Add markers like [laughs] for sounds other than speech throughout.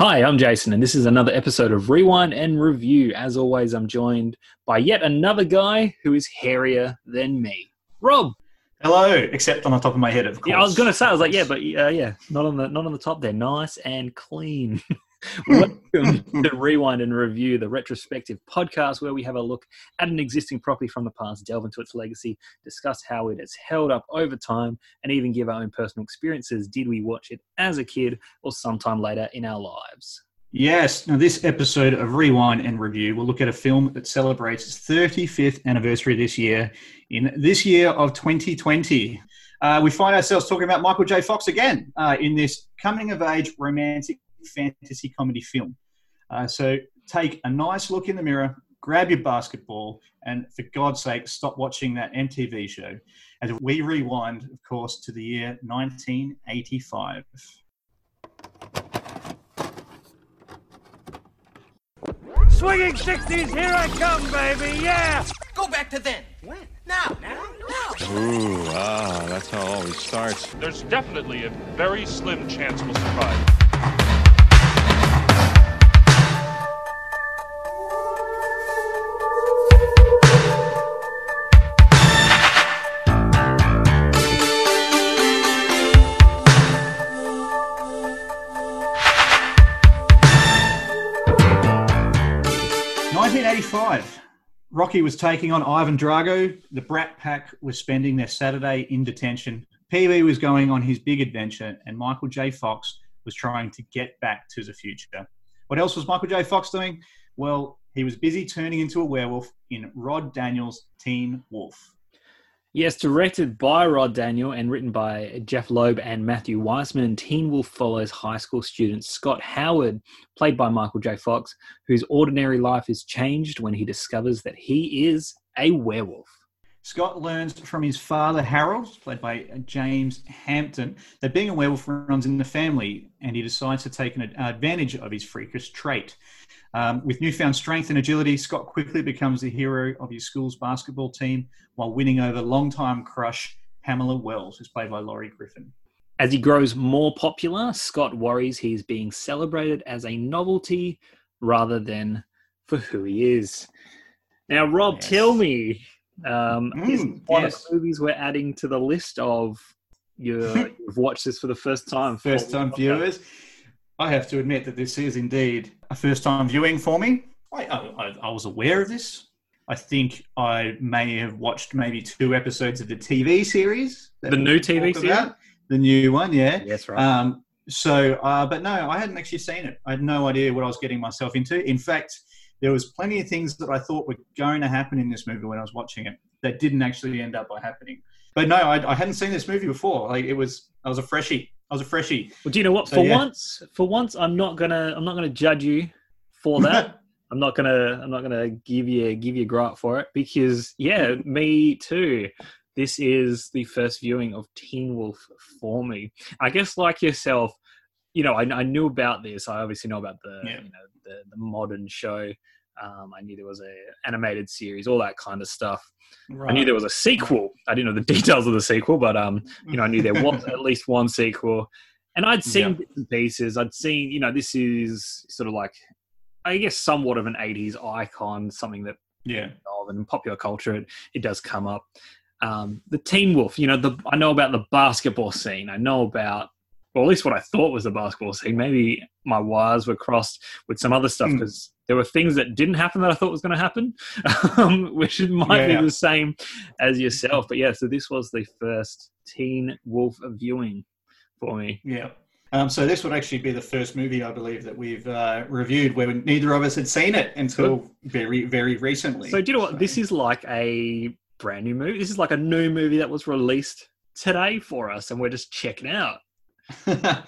Hi, I'm Jason, and this is another episode of Rewind and Review. As always, I'm joined by yet another guy who is hairier than me, Rob. Hello, except on the top of my head, of course. Yeah, I was going to say, I was like, yeah, but uh, yeah, not on the not on the top there. Nice and clean. [laughs] Welcome [laughs] to Rewind and Review, the retrospective podcast where we have a look at an existing property from the past, delve into its legacy, discuss how it has held up over time, and even give our own personal experiences. Did we watch it as a kid or sometime later in our lives? Yes. Now, this episode of Rewind and Review will look at a film that celebrates its 35th anniversary this year, in this year of 2020. Uh, we find ourselves talking about Michael J. Fox again uh, in this coming of age romantic fantasy comedy film. Uh, so take a nice look in the mirror, grab your basketball, and for God's sake, stop watching that MTV show as we rewind, of course, to the year 1985. Swinging 60s, here I come, baby, yeah! Go back to then. When? Now, now, now. Ooh, ah, that's how it always starts. There's definitely a very slim chance we'll survive. Eighty-five. Rocky was taking on Ivan Drago. The Brat Pack was spending their Saturday in detention. Pee Wee was going on his big adventure, and Michael J. Fox was trying to get back to the future. What else was Michael J. Fox doing? Well, he was busy turning into a werewolf in Rod Daniels' Teen Wolf. Yes, directed by Rod Daniel and written by Jeph Loeb and Matthew Weisman, Teen Wolf follows high school student Scott Howard, played by Michael J. Fox, whose ordinary life is changed when he discovers that he is a werewolf. Scott learns from his father, Harold, played by James Hampton, that being a werewolf runs in the family, and he decides to take an advantage of his freakish trait. Um, with newfound strength and agility, Scott quickly becomes the hero of his school's basketball team while winning over longtime crush Pamela Wells, who's played by Lorie Griffin. As he grows more popular, Scott worries he's being celebrated as a novelty rather than for who he is. Now, Rob, Yes. tell me, um, is Mm, one yes. of the movies we're adding to the list of your, [laughs] you've watched this for the first time? First time viewers, I have to admit that this is indeed a first time viewing for me. I, I, I was aware of this. I think I may have watched maybe two episodes of the TV series. The new TV series? about. The new one, yeah. Yes, right. Um, so, uh, but no, I hadn't actually seen it. I had no idea what I was getting myself into. In fact, there was plenty of things that I thought were going to happen in this movie when I was watching it that didn't actually end up by happening. But no, I, I hadn't seen this movie before. Like it was, I was a freshie. I was a freshie. Well, do you know what? So, for yeah. once, for once, I'm not gonna, I'm not gonna judge you for that. [laughs] I'm not gonna, I'm not gonna give you, give you gripe for it because, yeah, [laughs] me too. This is the first viewing of Teen Wolf for me. I guess, like yourself, you know, I, I knew about this. I obviously know about the, Yeah. you know, the, the modern show. Um, I knew there was a animated series, all that kind of stuff. I knew there was a sequel. I didn't know the [laughs] details of the sequel, but um, you know, I knew there [laughs] was at least one sequel, and I'd seen Yeah. bits and pieces. I'd seen, you know, this is sort of like, I guess, somewhat of an '80s icon, something that yeah. of and in popular culture it, it does come up. Um, the Teen Wolf, you know, the I know about the basketball scene. I know about, well, at least what I thought was the basketball scene. Maybe my wires were crossed with some other stuff Hmm. because there were things that didn't happen that I thought was going to happen, [laughs] um, which [laughs] might Yeah. be the same as yourself. But yeah, so this was the first Teen Wolf viewing for me. Yeah. Um, so this would actually be the first movie I believe that we've uh, reviewed where neither of us had seen it until very, very recently. So do you know what? This is like a brand new movie. This is like a new movie that was released today for us, and we're just checking out. [laughs]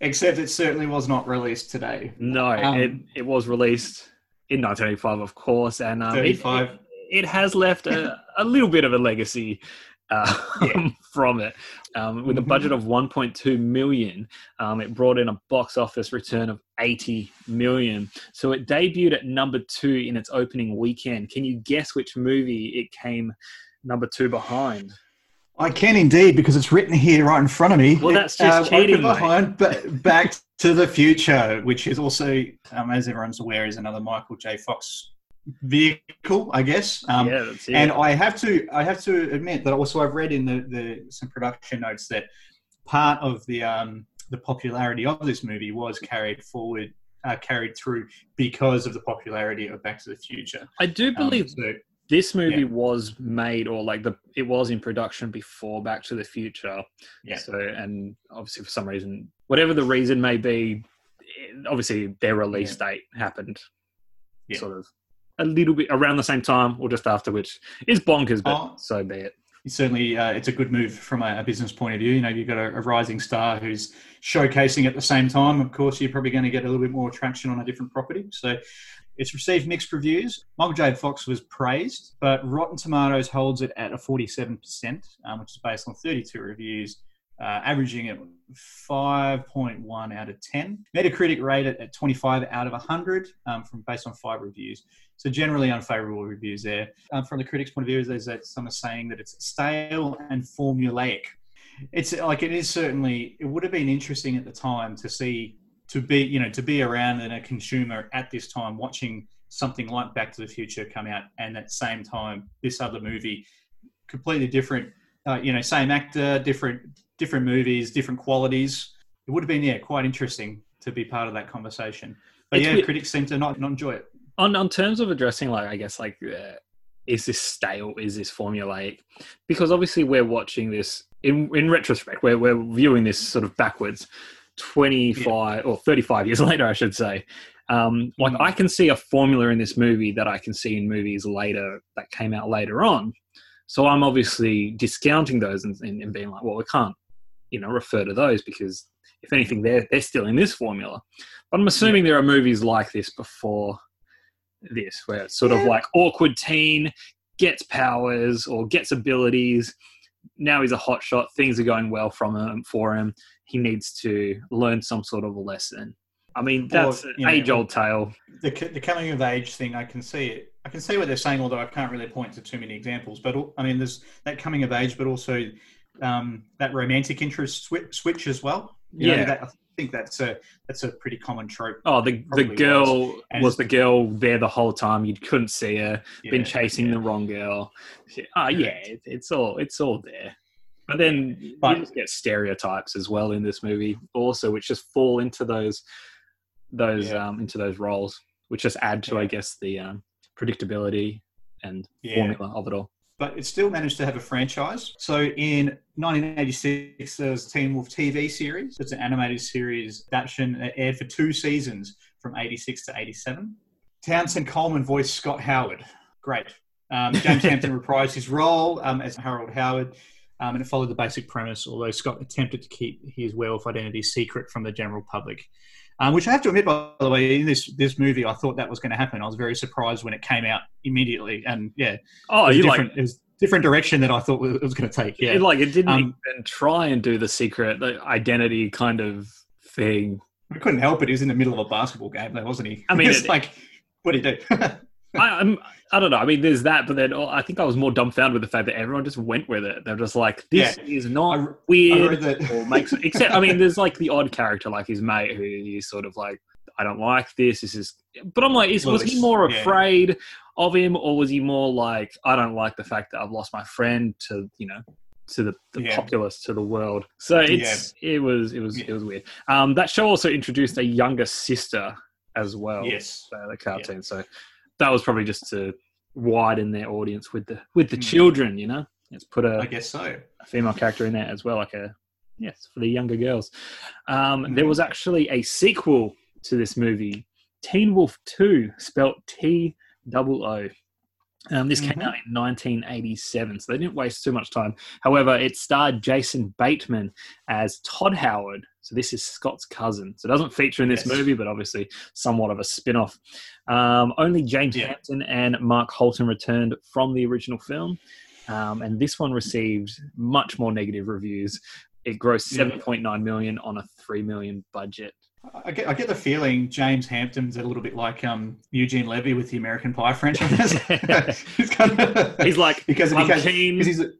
Except it certainly was not released today. No, Um, it, it was released in 1985, of course, and um, it, 35. it, it has left a, [laughs] a little bit of a legacy uh, Yeah. from it. Um, with a budget of 1.2 million, um, it brought in a box office return of 80 million. So it debuted at number two in its opening weekend. Can you guess which movie it came number two behind? I can indeed because it's written here right in front of me. Well, that's just cheating, behind, but Back to the Future, which is also, um, as everyone's aware, is another Michael J. Fox vehicle, I guess. Um, yeah, that's it. And I have to, I have to admit that also I've read in the, the some production notes that part of the um, the popularity of this movie was carried forward, uh, carried through because of the popularity of Back to the Future. I do Um, believe so- this movie yeah. was made or like the it was in production before Back to the Future. Yeah. So and obviously for some reason, whatever the reason may be, obviously their release date happened Yeah. sort of a little bit around the same time or just after, which is bonkers, but Oh. so be it. certainly uh, it's a good move from a, a business point of view. You know, you've got a, a rising star who's showcasing at the same time. Of course, you're probably going to get a little bit more traction on a different property. So it's received mixed reviews. Michael J. Fox was praised, but Rotten Tomatoes holds it at a 47%, um, which is based on 32 reviews, uh, averaging at 5.1 out of 10. Metacritic rated at 25 out of 100 um, from based on five reviews. So generally unfavourable reviews there. Um, from the critics' point of view, there's that some are saying that it's stale and formulaic. It's like it is certainly. It would have been interesting at the time to see to be you know to be around and a consumer at this time watching something like Back to the Future come out, and at the same time this other movie, completely different. Uh, you know, same actor, different different movies, different qualities. It would have been yeah quite interesting to be part of that conversation. But It's yeah, weird- critics seem to not, not enjoy it. on on terms of addressing like i guess like uh, is this stale is this formulaic because obviously we're watching this in in retrospect we're, we're viewing this sort of backwards 25 or 35 years [laughs] later i should say um like Mm. i can see a formula in this movie that i can see in movies later that came out later on so i'm obviously discounting those and, and, and being like well we can't you know refer to those because if anything they're they're still in this formula but i'm assuming there are movies like this before this, where it's sort of like awkward teen gets powers or gets abilities. Now he's a hotshot. Things are going well from him for him. He needs to learn some sort of a lesson. I mean, that's an you know, age-old tale. the, the coming of age thing, I can see it. I can see what they're saying, although I can't really point to too many examples. But I mean, there's that coming of age, but also um, that romantic interest switch, switch as well. You know, Yeah. that, I think that's a that's a pretty common trope. Oh, the the girl And was the girl there the whole time. You couldn't see her. been chasing yeah. the wrong girl. Oh yeah, it, it's all it's all there. But then But- you just get stereotypes as well in this movie, also, which just fall into those those Yeah. um, into those roles, which just add to, I guess, the um, predictability and Yeah. formula of it all. but it still managed to have a franchise. So in 1986, there was Teen Wolf TV series. It's an animated series adaptation that aired for two seasons from 86 to 87. Townsend Coleman voiced Scott Howard. Great. Um, James [laughs] Hampton reprised his role um, as Harold Howard, um, and it followed the basic premise, although Scott attempted to keep his werewolf identity secret from the general public. Um, which I have to admit, by the way, in this this movie, I thought that was going to happen. I was very surprised when it came out immediately, and yeah, Oh, it was you different, like it was different direction that I thought it was going to take. Yeah, it, like it didn't Um, even try and do the secret the identity kind of thing. I couldn't help it. He was in the middle of a basketball game, though, wasn't he? I mean, [laughs] it's it- like, what do you [laughs] do? I, I'm, I don't know. I mean, there's that, but then oh, I think I was more dumbfounded with the fact that everyone just went with it. They're just like, this is not I weird that. or makes [laughs] except. I mean, there's like the odd character, like his mate, who he's sort of like, I don't like this. This is, but I'm like, is, was he more yeah. afraid of him, or was he more like, I don't like the fact that I've lost my friend to, you know, to the, the Yeah. populace, to the world. So it's it was it was Yeah. it was weird. Um, that show also introduced a younger sister as well yes, the cartoon. So that was probably just to widen their audience with the with the Mm. children. You know, let's put a I guess so. a female character in there as well, like a yes for the younger girls. Um, There Mhm. was actually a sequel to this movie, Teen Wolf Too, spelt T double O. Um, this came Mhm. out in 1987, so they didn't waste too much time. However, it starred Jason Bateman as Todd Howard. So this is Scott's cousin. So it doesn't feature in this Yes. movie, but obviously somewhat of a spin-off. Um, only James Yeah. Hampton and Mark Holton returned from the original film, um, and this one received much more negative reviews. It grossed 7.9 million on a 3 million budget. I get, I get the feeling James Hampton's a little bit like um, Eugene Levy with the American Pie franchise. [laughs] he's, kind of, He's like, because I'm because, keen because he's a,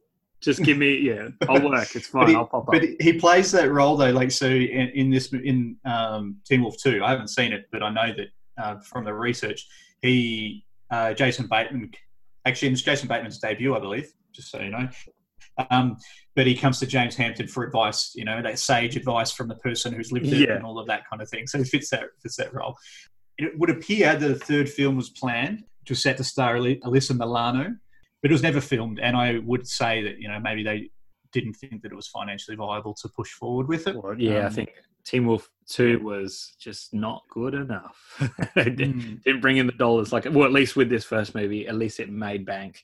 Just give me, yeah, I'll work. It's fine. he, I'll pop up. but he plays that role though, like so in, in this in um, Teen Wolf Too. I haven't seen it, but I know that uh, from the research, he uh, Jason Bateman actually it's Jason Bateman's debut, I believe. Just so you know. Um, but he comes to James Hampton for advice, you know, that sage advice from the person who's lived it Yeah. and all of that kind of thing. So he fits that fits that role. It would appear that a third film was planned, was set to star Alyssa Milano, but it was never filmed. And I would say that you know maybe they didn't think that it was financially viable to push forward with it. Well, yeah, I Um, think Team Wolf 2 was just not good enough. [laughs] didn't, mm, didn't bring in the dollars. Like, well, at least with this first movie, at least it made bank.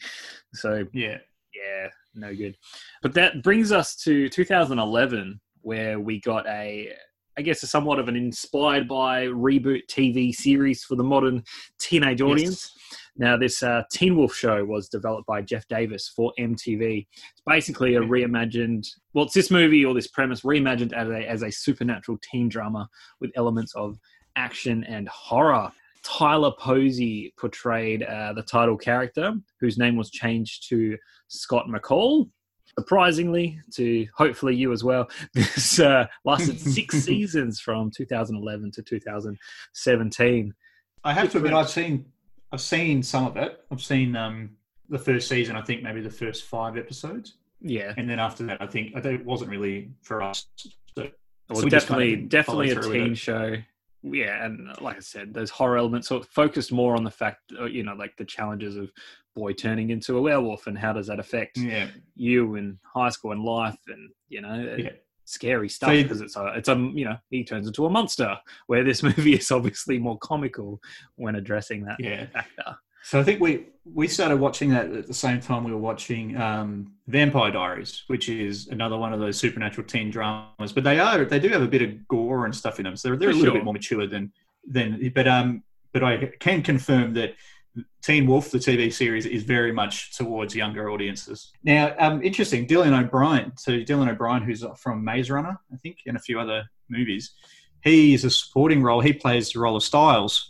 So, yeah, yeah, no good. But that brings us to 2011, where we got a, I guess, a somewhat of an inspired by reboot TV series for the modern teenage audience. Now, this uh, Teen Wolf show was developed by Jeff Davis for MTV. It's basically a reimagined, well, it's this movie or this premise reimagined as a, as a supernatural teen drama with elements of action and horror. Tyler Posey portrayed uh, the title character, whose name was changed to Scott McCall. Surprisingly, to hopefully you as well, [laughs] this uh, lasted [laughs] six seasons from 2011 to 2017. I have to admit I've seen I've seen some of it. I've seen um, the first season. I think maybe the first five episodes, Yeah, and then after that, I think I think it wasn't really for us. So, well, kind definitely, of definitely a followed through with teen show. Yeah, and uh, like I said, those horror elements sort of focused more on the fact, uh, you know, like the challenges of boy turning into a werewolf and how does that affect Yeah, you in high school and life, and you know, uh, yeah. scary stuff So because it's a, it's a, you know, he turns into a monster. Where this [laughs] movie is obviously more comical when addressing that Yeah. factor. So I think we we started watching that at the same time we were watching um, Vampire Diaries, which is another one of those supernatural teen dramas. But they are they do have a bit of gore and stuff in them, so they're, they're a little sure. bit more mature than than. But um, but I can confirm that Teen Wolf, the TV series, is very much towards younger audiences. Now, um, interesting, Dylan O'Brien. So Dylan O'Brien, who's from Maze Runner, I think, and a few other movies. He is a supporting role. He plays the role of Stiles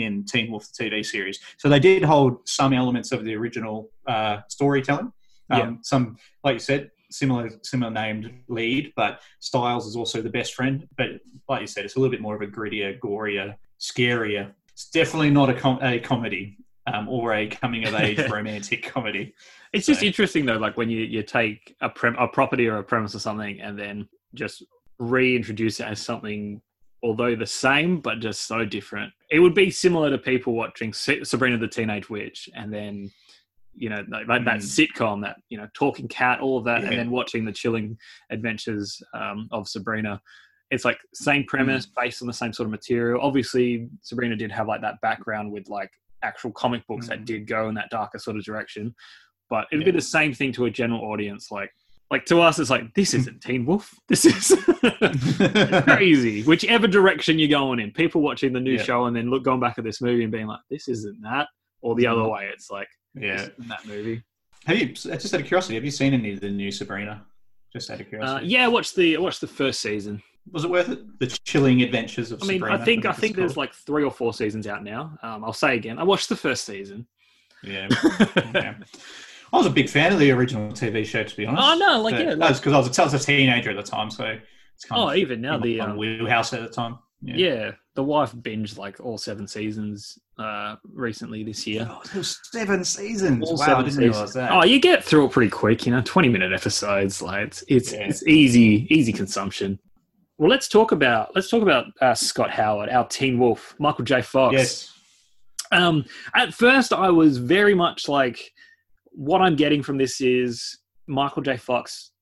in Teen Wolf, the TV series. So they did hold some elements of the original uh, storytelling. Um, Yeah. Some, like you said, similar similar named lead, but Stiles is also the best friend. But like you said, it's a little bit more of a grittier, gorier, scarier. It's definitely not a, com- a comedy um, or a coming of age [laughs] romantic comedy. It's just interesting though, like when you, you take a prem- a property or a premise or something and then just reintroduce it as something, although the same but just so different. It would be similar to people watching Sabrina the Teenage Witch and then you know like like that Mm. sitcom, that you know talking cat, all of that, Yeah. and then watching the chilling adventures um, of Sabrina. It's like same premise Mm. based on the same sort of material. Obviously, Sabrina did have like that background with like actual comic books that Mm. did go in that darker sort of direction but it'd Yeah. be the same thing to a general audience. Like, like to us, it's like this isn't [laughs] Teen Wolf. This is [laughs] crazy. Whichever direction you're going in, people watching the new Yeah. show and then look going back at this movie and being like, this isn't that, or the other Mm. way, it's like Yeah. isn't that movie. Have you, just out of curiosity, have you seen any of the new Sabrina? Just out of Uh, curiosity. yeah, I watched the I watched the first season. Was it worth it? The chilling adventures of I mean, Sabrina. I think I think there's called. like three or four seasons out now. Um, I'll say again, I watched the first season. Yeah. [laughs] yeah. I was a big fan of the original TV show, to be honest. Oh, no, like, But yeah, That's because I was, a- I was a teenager at the time, so it's kind Oh, of even now the um, wheelhouse at the time. Yeah. yeah, the wife binged like all seven seasons uh, recently this year. Oh, seven seasons. All wow, I didn't seasons. realize that. Oh, you get through it pretty quick, you know, 20 minute episodes. Like it's it's, Yeah. it's easy, easy consumption. Well, let's talk about let's talk about uh, Scott Howard, our Teen Wolf, Michael J. Fox. yes. Um, at first, I was very much like, what I'm getting from this is Michael J. Fox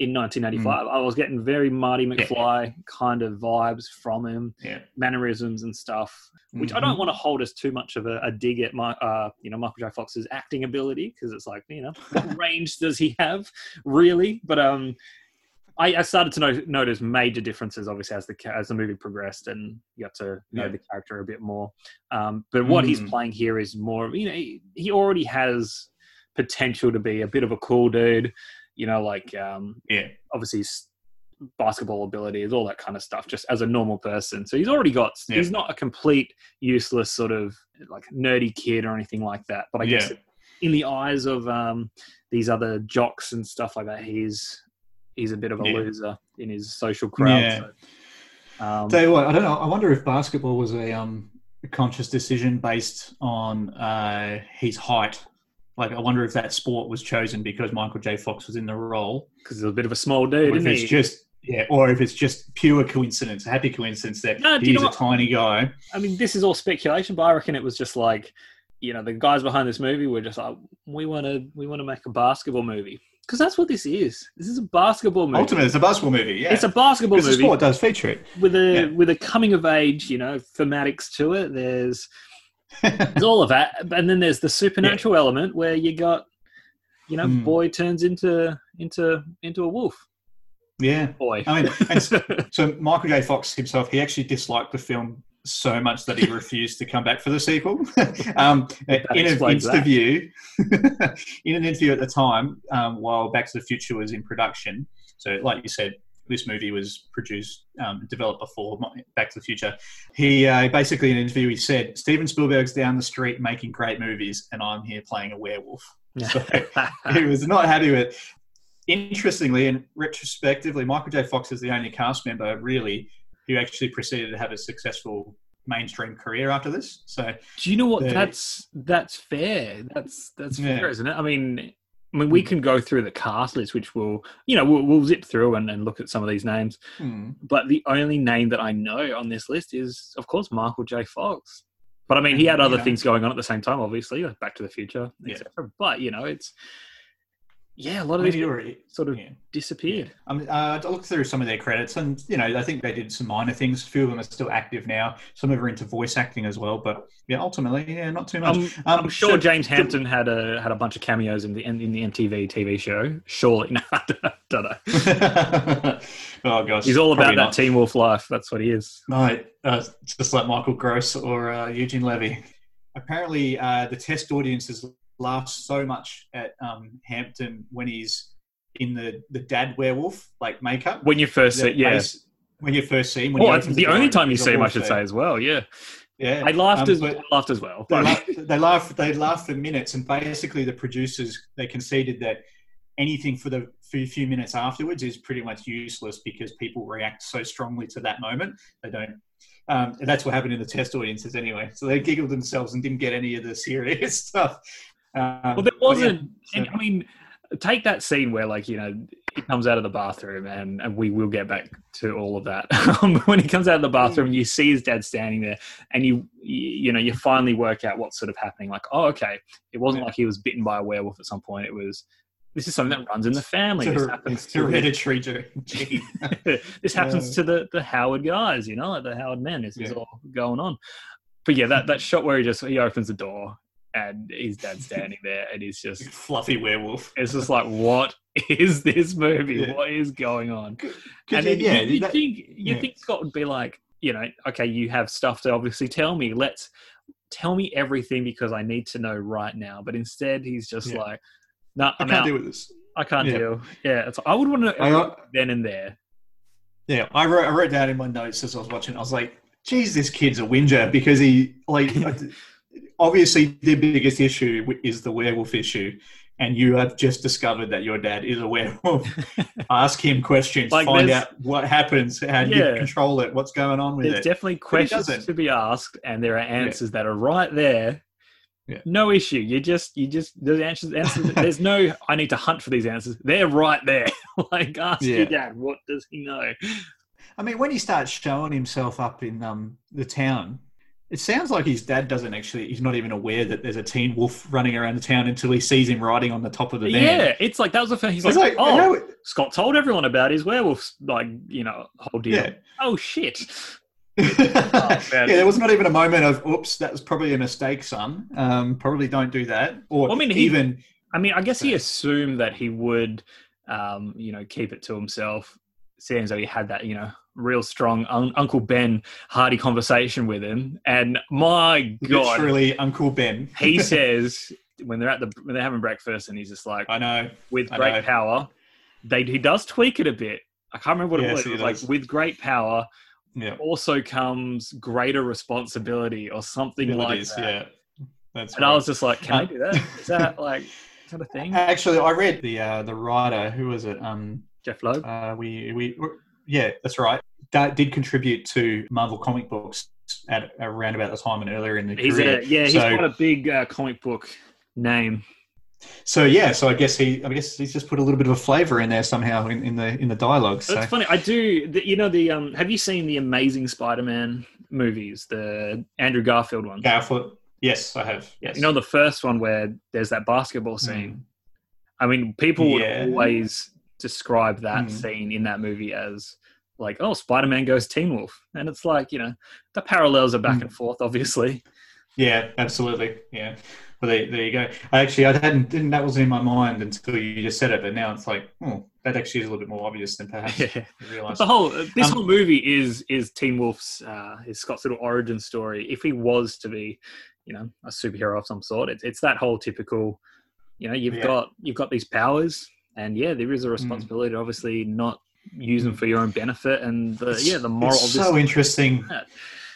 in 1985. I was getting very Marty Mm. Yeah. McFly kind of vibes from him, Yeah. mannerisms and stuff. Which I don't Mhm. want to hold as too much of a, a dig at my, uh, you know, Michael J. Fox's acting ability because it's like, you know, what [laughs] range does he have, really? But um, I, I started to no- notice major differences, obviously, as the as the movie progressed, and you got to know Yeah. the character a bit more. Um, but what he's Mm. playing here is more, you know, he, he already has potential to be a bit of a cool dude. You know, like um, Yeah. obviously his basketball abilities, all that kind of stuff, just as a normal person. So he's already got, Yeah. he's not a complete useless sort of like nerdy kid or anything like that. But I guess Yeah. in the eyes of um, these other jocks and stuff like that, he's he's a bit of a Yeah. loser in his social crowd. Yeah. So, um, Tell you what, I don't know. I wonder if basketball was a um a conscious decision based on uh his height. Like, I wonder if that sport was chosen because Michael J. Fox was in the role, because he's a bit of a small dude, if it's he? just yeah, or if it's just pure coincidence, a happy coincidence that No, do you he's know a tiny guy. I mean, this is all speculation, but I reckon it was just like, you know, the guys behind this movie were just like, we want to, we want to make a basketball movie because that's what this is. This is a basketball movie. Ultimately, it's a basketball movie. Yeah, It's a basketball because the sport does feature it. with a yeah. with a coming of age, you know, thematics to it. There's there's all of that, and then there's the supernatural element where you got, you know, Hmm. boy turns into into into a wolf. yeah, Boy, I mean, and so, [laughs] so Michael J. Fox himself, he actually disliked the film so much that he refused to come back for the sequel. [laughs] um, in an interview, [laughs] in an interview at the time, um, while Back to the Future was in production, so like you said, this movie was produced, um, developed before Back to the Future. He uh, basically in an interview he said, "Steven Spielberg's down the street making great movies, and I'm here playing a werewolf." [laughs] So, he was not happy with. Interestingly and retrospectively, Michael J. Fox is the only cast member really who actually proceeded to have a successful mainstream career after this. So Do you know what? the- That's that's fair. That's that's Yeah. fair, isn't it? I mean, I mean, we can go through the cast list, which we'll, you know, we'll, we'll zip through and, and look at some of these names. hmm, But the only name that I know on this list is, of course, Michael J. Fox. But I mean, he had other Yeah. things going on at the same time, obviously, like Back to the Future, Yeah. etc. But you know, it's yeah, a lot I of mean, these sort of yeah. disappeared. I mean, uh, I looked through some of their credits, and you know, I think they did some minor things. A few of them are still active now. Some of them are into voice acting as well. But yeah, ultimately, yeah, not too much. I'm, Um, I'm sure James Hampton had a had a bunch of cameos in the in, in the MTV TV show. Surely, [laughs] no, I don't know. [laughs] oh gosh, He's all about that. Teen Wolf life. That's what he is. Right, uh, just like Michael Gross or uh, Eugene Levy. Apparently, uh, the test audiences laugh so much at um, Hampton when he's in the, the dad werewolf like makeup. When you first see, yeah. when you first see him. When Well, it's the only time you see him, I should say as well. Yeah, Yeah, I laughed Um, as I laughed as well. they laughed, they laughed they laughed for minutes and basically the producers they conceded that anything for the a few minutes afterwards is pretty much useless because people react so strongly to that moment they don't um, and that's what happened in the test audiences anyway so they giggled themselves and didn't get any of the serious [laughs] stuff um, well, there wasn't. so- I mean, take that scene where, like, you know, he comes out of the bathroom, and, and we will get back to all of that. [laughs] Um, when he comes out of the bathroom, and you see his dad standing there, and you, you, you know, you finally work out what's sort of happening. Like, oh, okay, it wasn't Yeah. like he was bitten by a werewolf at some point. It was. This is something that runs in the family. it's This a happens to hereditary [laughs] gene. [laughs] this happens Yeah. to the, the Howard guys, you know, like the Howard men. This is all going on. But yeah, that, that shot where he just he opens the door and his dad's standing there and he's just [laughs] fluffy werewolf it's just like what [laughs] is this movie? Yeah. What is going on? And then yeah, you, you that- think you yeah. think Scott would be like, you know, okay, you have stuff to obviously tell me. Let's tell me everything because I need to know right now. But instead, he's just Yeah. like, no, I I'm can't out. deal with this I can't deal. Yeah, it's, I would want to know then and there. Yeah, I wrote, I wrote down in my notes as I was watching. I was like, "Geez, this kid's a whinger," because he like [laughs] obviously the biggest issue is the werewolf issue, and you have just discovered that your dad is a werewolf. [laughs] Ask him questions, Like, find out what happens, how do Yeah. you control it, what's going on with There's it. There's definitely questions to be asked, and there are answers that are right there. Yeah. No issue. You just, you just, there's answers. answers [laughs] there's no. I need to hunt for these answers. They're right there. [laughs] like, ask Yeah. your dad. What does he know? I mean, when he starts showing himself up in um, the town, it sounds like his dad doesn't actually. He's not even aware that there's a teen wolf running around the town until he sees him riding on the top of the van. Yeah, it's like that was the first. He's like, like, oh, how- Scott told everyone about his werewolves, like you know, whole deal. Yeah. Oh shit! [laughs] yeah, there was not even a moment of "oops, that was probably a mistake, son." Um, probably don't do that. Or I mean, he- even I mean, I guess he assumed that he would, um, you know, keep it to himself. Seems though he had that, you know, real strong un- Uncle Ben hearty conversation with him, and my God, literally Uncle Ben. he [laughs] says when they're at the when they're having breakfast, and he's just like, I know. with I great know. power, they he does tweak it a bit. I can't remember what it was. It was like with great power Yeah, also comes greater responsibility or something like abilities. that. Yeah, that's. And I was just like, can I do that? Is that [laughs] like Is that a thing? Actually, I read the uh, the writer. Who was it? Um, Jeph Loeb. uh, we we yeah, that's right. That did contribute to Marvel comic books at around about the time and earlier in the He's career. a yeah. He's got a big uh, comic book name. so yeah, so I guess he I guess he's just put a little bit of a flavour in there somehow in, in the in the dialogue. So That's funny. I do. The, you know the um. Have you seen the Amazing Spider-Man movies? The Andrew Garfield one. Garfield, yes, I have. Yes, You know the first one where there's that basketball scene. I mean, people Yeah. would always describe that Mm. scene in that movie as like, "Oh, Spider-Man goes Teen Wolf," and it's like you know the parallels are back Mm. and forth, obviously. Yeah, absolutely. Yeah. Well, there, there you go. I actually, I hadn't didn't that wasn't in my mind until you just said it, but now it's like, oh, that actually is a little bit more obvious than perhaps [laughs] Yeah. The whole uh, this Um, whole movie is is Teen Wolf's uh, is Scott's little origin story. If he was to be, you know, a superhero of some sort, it's it's that whole typical, you know, you've Yeah. Got you've got these powers, and yeah, there is a responsibility to obviously not use them for your own benefit, and the yeah, the moral It's so interesting.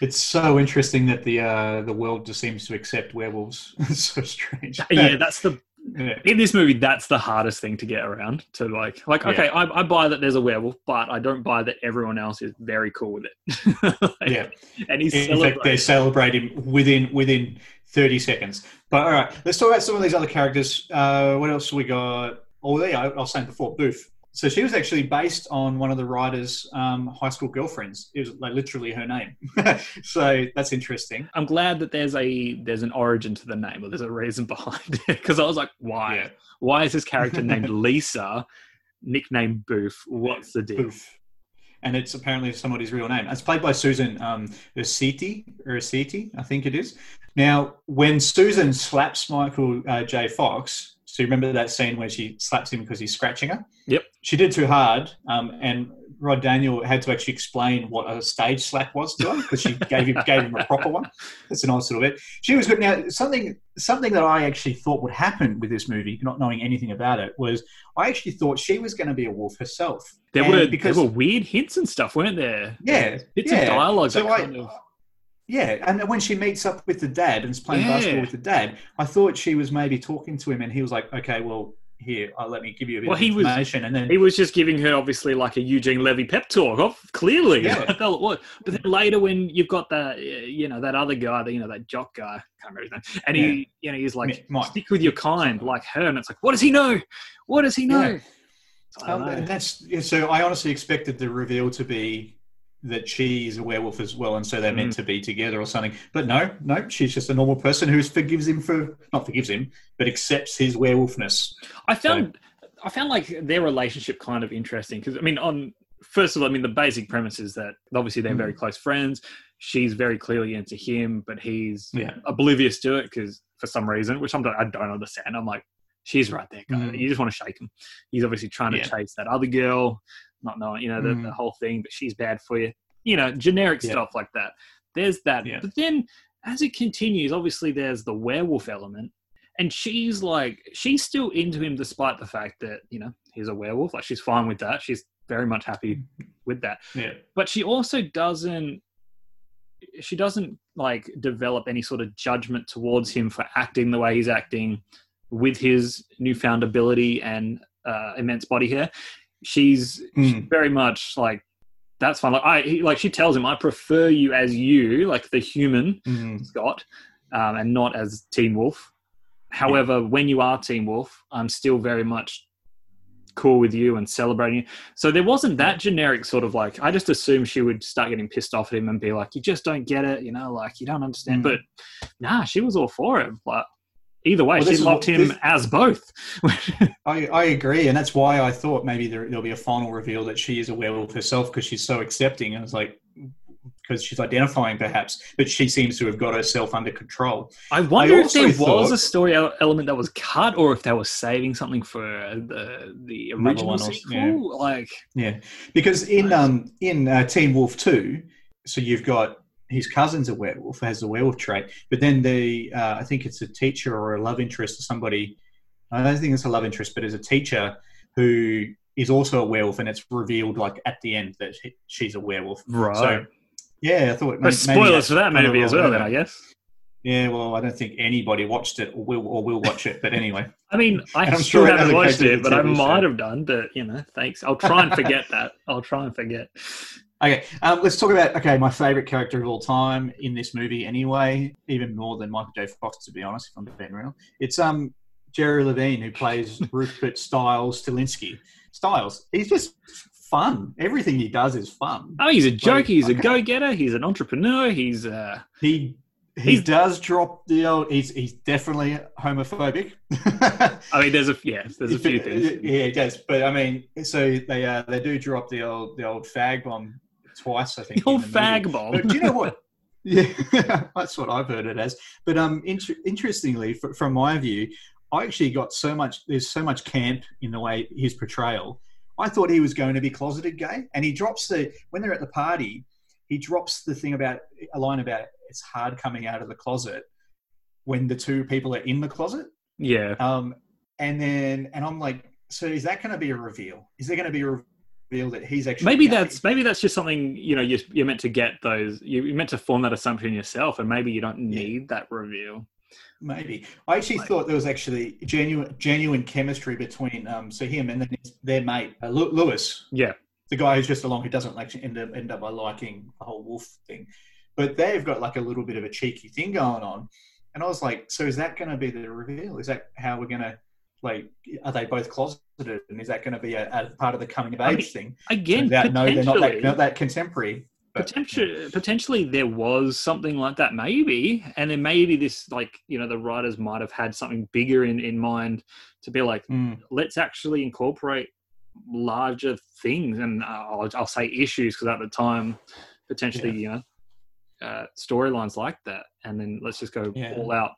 It's so interesting that the uh, the world just seems to accept werewolves. [laughs] it's so strange. yeah, that's the Yeah. in this movie. That's the hardest thing to get around. To like, like Yeah. okay, I, I buy that there's a werewolf, but I don't buy that everyone else is very cool with it. [laughs] Like, yeah. and he's In fact, they celebrating. celebrate him within within thirty seconds. But all right, let's talk about some of these other characters. Uh, what else we got? Oh, yeah, I was saying before, Boof. So she was actually based on one of the writer's um, high school girlfriends. It was like literally her name. [laughs] so that's interesting. I'm glad that there's a there's an origin to the name, or there's a reason behind it. Because I was like, why? Yeah. Why is this character named Lisa, nicknamed Boof? What's the deal? Boof. And it's apparently somebody's real name. It's played by Susan um, Ursitti, Ursitti, I think it is. Now, when Susan slaps Michael uh, J. Fox, so you remember that scene where she slaps him because he's scratching her? Yep. She did too hard, um, and Rod Daniel had to actually explain what a stage slap was to her because she gave him gave him a proper one. That's a nice little bit. She was good. Now, something something that I actually thought would happen with this movie, not knowing anything about it, was I actually thought she was going to be a wolf herself. There And were because there were weird hints and stuff, weren't there? yeah, Bits yeah. of dialogue So I- kind of Yeah, and when she meets up with the dad and is playing Yeah. basketball with the dad, I thought she was maybe talking to him, and he was like, "Okay, well, here, uh, let me give you a bit Well, of he was- information," and then he was just giving her obviously like a Eugene Levy pep talk. Oh, clearly, Yeah. I [laughs] felt it was. But then later, when you've got that, you know, that other guy, that you know, that jock guy, can't remember his name, and he, you know, he's like, Mike. stick with your kind, like her, and it's like, what does he know? What does he know? Yeah. Um, know. and that's so. I honestly expected the reveal to be that she's a werewolf as well, and so they're Mm. meant to be together or something. But no, no, she's just a normal person who forgives him for not forgives him, but accepts his werewolfness. I found I found like their relationship kind of interesting because I mean, on first of all, I mean the basic premise is that obviously they're Mm. very close friends. She's very clearly into him, but he's Yeah. oblivious to it because for some reason, which I'm, I don't understand. I'm like, she's right there, guy. Mm. You just want to shake him. He's obviously trying to Yeah. chase that other girl, not knowing you know the, Mm. the whole thing, but she's bad for you. You know, generic Yeah. stuff like that. There's that, Yeah. but then as it continues, obviously there's the werewolf element and she's like she's still into him despite the fact that you know he's a werewolf like she's fine with that she's very much happy with that Yeah, but she also doesn't she doesn't like develop any sort of judgment towards him for acting the way he's acting with his newfound ability and uh, immense body hair she's, she's Mm. very much like that's fine like i he, like she tells him i prefer you as you like the human Mm. Scott, um, and not as Team Wolf. However, when you are Team Wolf, I'm still very much cool with you and celebrating you. So there wasn't that generic sort of like, I just assumed she would start getting pissed off at him and be like, you just don't get it, you know, like you don't understand. Mm. But nah, she was all for it. Like either way, Well, she what- him this- as both. [laughs] I, I agree, and that's why I thought maybe there, there'll be a final reveal that she is a werewolf herself because she's so accepting, and it's like because she's identifying perhaps, but she seems to have got herself under control. I wonder if also there was a story element that was cut or if they were saving something for the the original one or- sequel. yeah. Like, Yeah, because in um in uh, Teen Wolf Too, so you've got his cousin's a werewolf, has the werewolf trait, but then the uh, I think it's a teacher or a love interest or somebody. I don't think it's a love interest, but it's a teacher who is also a werewolf, and it's revealed like at the end that he, she's a werewolf. right. So yeah, I thought But maybe spoilers for that movie as well, then I guess. Yeah, well, I don't think anybody watched it or will or will watch it. But anyway, I mean, I [laughs] still sure haven't watched it, but I TV show. might have done. But you know, thanks. I'll try and forget that. I'll try and forget. Okay, um, let's talk about okay my favorite character of all time in this movie. Anyway, even more than Michael J. Fox, to be honest, if I'm being real. It's um Jerry Levine who plays [laughs] Rupert Stiles Stilinski. Stiles, he's just fun. Everything he does is fun. Oh, he's a joke. He's a go-getter. He's an entrepreneur. He's uh, He he He's- does drop the old. He's he's definitely homophobic. [laughs] I mean, there's a yeah, there's a few things. Yeah, it does. But I mean, so they uh, they do drop the old the old fag bomb twice. I think. The old fag bomb. But do you know what? [laughs] Yeah, [laughs] that's what I've heard it as. But um, inter- interestingly, fr- from my view, I actually got so much. There's so much camp in the way his portrayal. I thought he was going to be closeted gay, and he drops the when they're at the party. He drops the thing about a line about it's hard coming out of the closet when the two people are in the closet. Yeah, Um, and then, and I'm like, so is that going to be a reveal? Is there going to be a reveal that he's actually maybe gay? that's maybe that's just something you know you're, you're meant to get those. you- You're meant to form that assumption yourself, and maybe you don't Yeah. need that reveal. maybe. I actually thought there was actually genuine genuine chemistry between um, so him and then his, their mate uh, Lewis, Yeah, the guy who's just along who doesn't like end up end up by liking the whole wolf thing, but they've got like a little bit of a cheeky thing going on, and I was like, so is that going to be the reveal? Is that how we're going to like? Are they both closeted, and is that going to be a, a part of the coming of I age mean, thing? again, no, they're not that, not that contemporary. But, potentially, potentially there was something like that, maybe, and then maybe this, like you know, the writers might have had something bigger in in mind to be like, Mm, let's actually incorporate larger things, and uh, I'll, I'll say issues because at the time, potentially, you know, uh, storylines like that, and then let's just go Yeah. all out.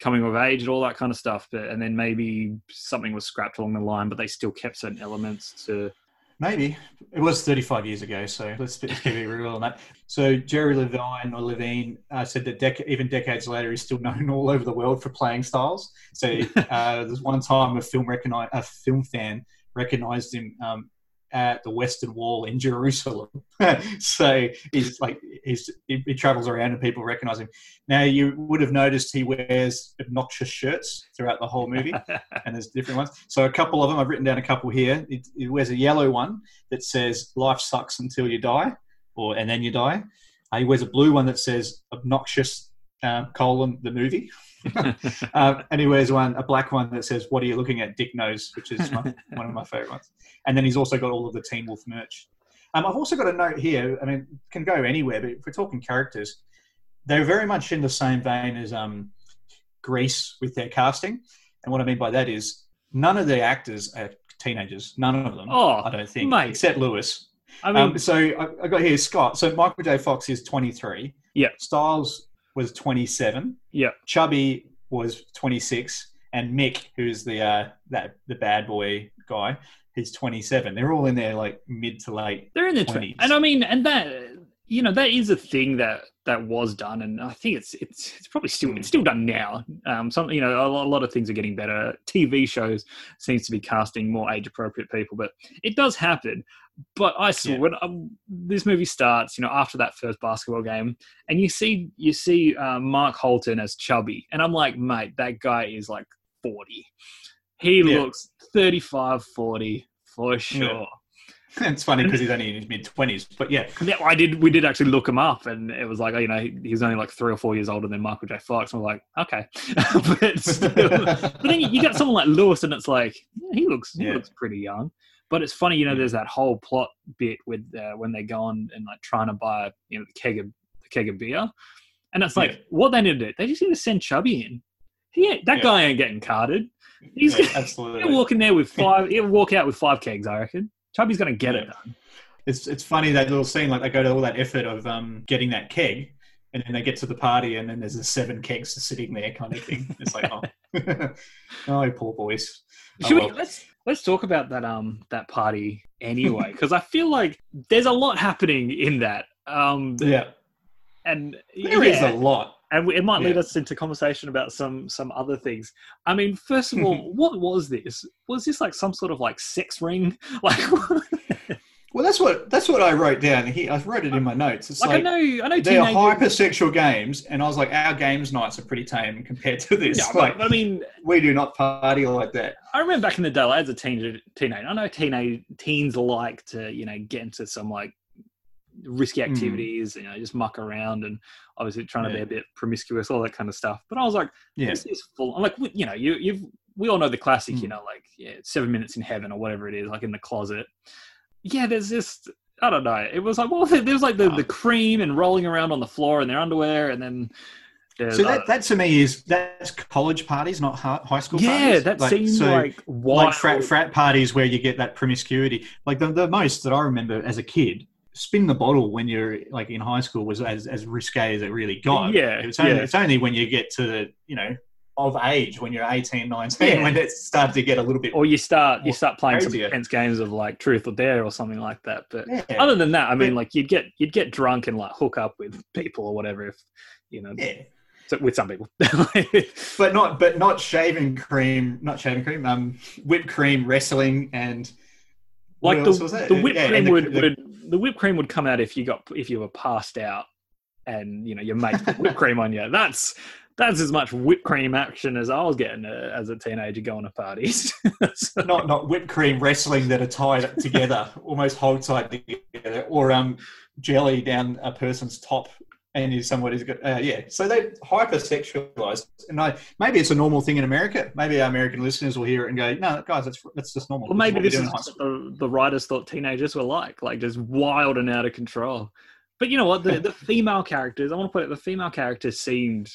Coming of age and all that kind of stuff, but and then maybe something was scrapped along the line, but they still kept certain elements to maybe it was 35 years ago, so let's, let's it real on that. So Jerry Levine or Levine uh, said that dec- even decades later, he's still known all over the world for playing Stiles. So [laughs] uh, there's one time a film recogni- a film fan recognized him um, at the Western Wall in Jerusalem. [laughs] so he's like he's, he, he travels around and people recognize him. Now you would have noticed he wears obnoxious shirts throughout the whole movie [laughs] and there's different ones. So a couple of them, I've written down a couple here. He, it wears a yellow one that says "Life sucks until you die," or "and then you die." Uh, he wears a blue one that says "Obnoxious um, colon the movie," [laughs] um, and he wears one a black one that says "What are you looking at, Dick Nose," which is my, [laughs] one of my favorite ones. And then he's also got all of the Teen Wolf merch. Um, I've also got a note here. I mean, can go anywhere, but if we're talking characters, they're very much in the same vein as um, Grease with their casting. And what I mean by that is none of the actors are teenagers. None of them. Oh, I don't think, mate. except Lewis. I mean, um, so I, I got here Scott. So Michael J. Fox is 23. Yeah. Stiles was 27. yeah, Chubby was 26, and Mick, who's the uh, that the bad boy guy, he's 27. They're all in their like mid to late. they're in their 20s. twenties, and I mean, and that you know that is a thing that that was done, and I think it's it's it's probably still it's still done now. Um, some you know a lot, a lot of things are getting better. TV shows seems to be casting more age appropriate people, but it does happen. But I saw Yeah. when um, this movie starts, you know, after that first basketball game, and you see you see uh, Mark Holton as chubby, and I'm like, mate, that guy is like 40. He Yeah. looks 35, 40 for sure. [laughs] it's funny because he's only in his mid 20s, but yeah, Yeah, I did. We did actually look him up, and it was like, you know, he's only like three or four years older than Michael J. Fox. And we're like, okay, [laughs] but still. But then you, got someone like Lewis, and it's like yeah, he looks he Yeah. looks pretty young. But it's funny, you know, there's that whole plot bit with uh, when they're going and like trying to buy, you know, the keg of the keg of beer, and it's like Yeah. what they need to do. They just need to send Chubby in. He ain't, that Yeah. guy ain't getting carded. He's Yeah, [laughs] absolutely. he'll walk in there with five. He'll walk out with five kegs, I reckon. Chubby's gonna get it done. It's it's funny that little scene like they go to all that effort of um, getting that keg, and then they get to the party, and then there's the seven kegs sitting there, kind of thing. It's like, oh, [laughs] oh, poor boys. Oh, Should we, let's let's talk about that um that party anyway [laughs] because I feel like there's a lot happening in that um Yeah, and there is yeah, a lot. And we- it might lead Yeah. us into conversation about some some other things. I mean, first of all, [laughs] what was this? Was this like some sort of like sex ring? [laughs] Like, Well, that's what that's what I wrote down here. I wrote it in my notes. It's Like, like, I know, I know, they're hypersexual games, and I was like, our games nights are pretty tame compared to this. Yeah, [laughs] like, I mean, we do not party like that. I remember back in the day, like, as a teenager, teenager, I know teenage teens like to, you know, get into some like risky Mm. activities, you know, just muck around and obviously trying to be a bit promiscuous, all that kind of stuff. But I was like, Yeah, this is full. I'm like, you know, you you've we all know the classic, Mm. you know, like yeah, seven minutes in heaven or whatever it is, like in the closet. Yeah, there's just I don't know. It was like well, [laughs] there's like the, the cream and rolling around on the floor in their underwear, and then there's So that, that to me is that's college parties, not high school yeah, parties. that Like, seems so, like wild. like frat, frat parties where you get that promiscuity. Like the, the most that I remember as a kid, spin the bottle when you're like in high school was as, as risque as it really got. Yeah, It's only, yeah. it's only when you get to the, you know, of age, when you're 18, 19, Yeah. when it started to get a little bit. or you start you start playing some intense games of like truth or dare or something like that. But yeah. other than that, I mean, Yeah. like you'd get you'd get drunk and like hook up with people or whatever if you know yeah. so- with some people. [laughs] But not, but not shaving cream, not shaving cream, um, whipped cream, wrestling, and like the, the whipped cream the- would, the- would the whipped cream would come out if you got if you were passed out and you know your mate put whipped cream on you. [laughs] That's that's as much whipped cream action as I was getting uh, as a teenager going to parties. So- [laughs] not not whipped cream wrestling that are tied together, almost hog tied together, or um jelly down a person's top, and is somebody's got uh, yeah. So they hypersexualized, and I maybe it's a normal thing in America. Maybe our American listeners will hear it and go, "No, guys, that's that's just normal." Well, maybe this is what the, the writers thought teenagers were like, like just wild and out of control. But you know what? The, the female characters, I want to put it, the female characters seemed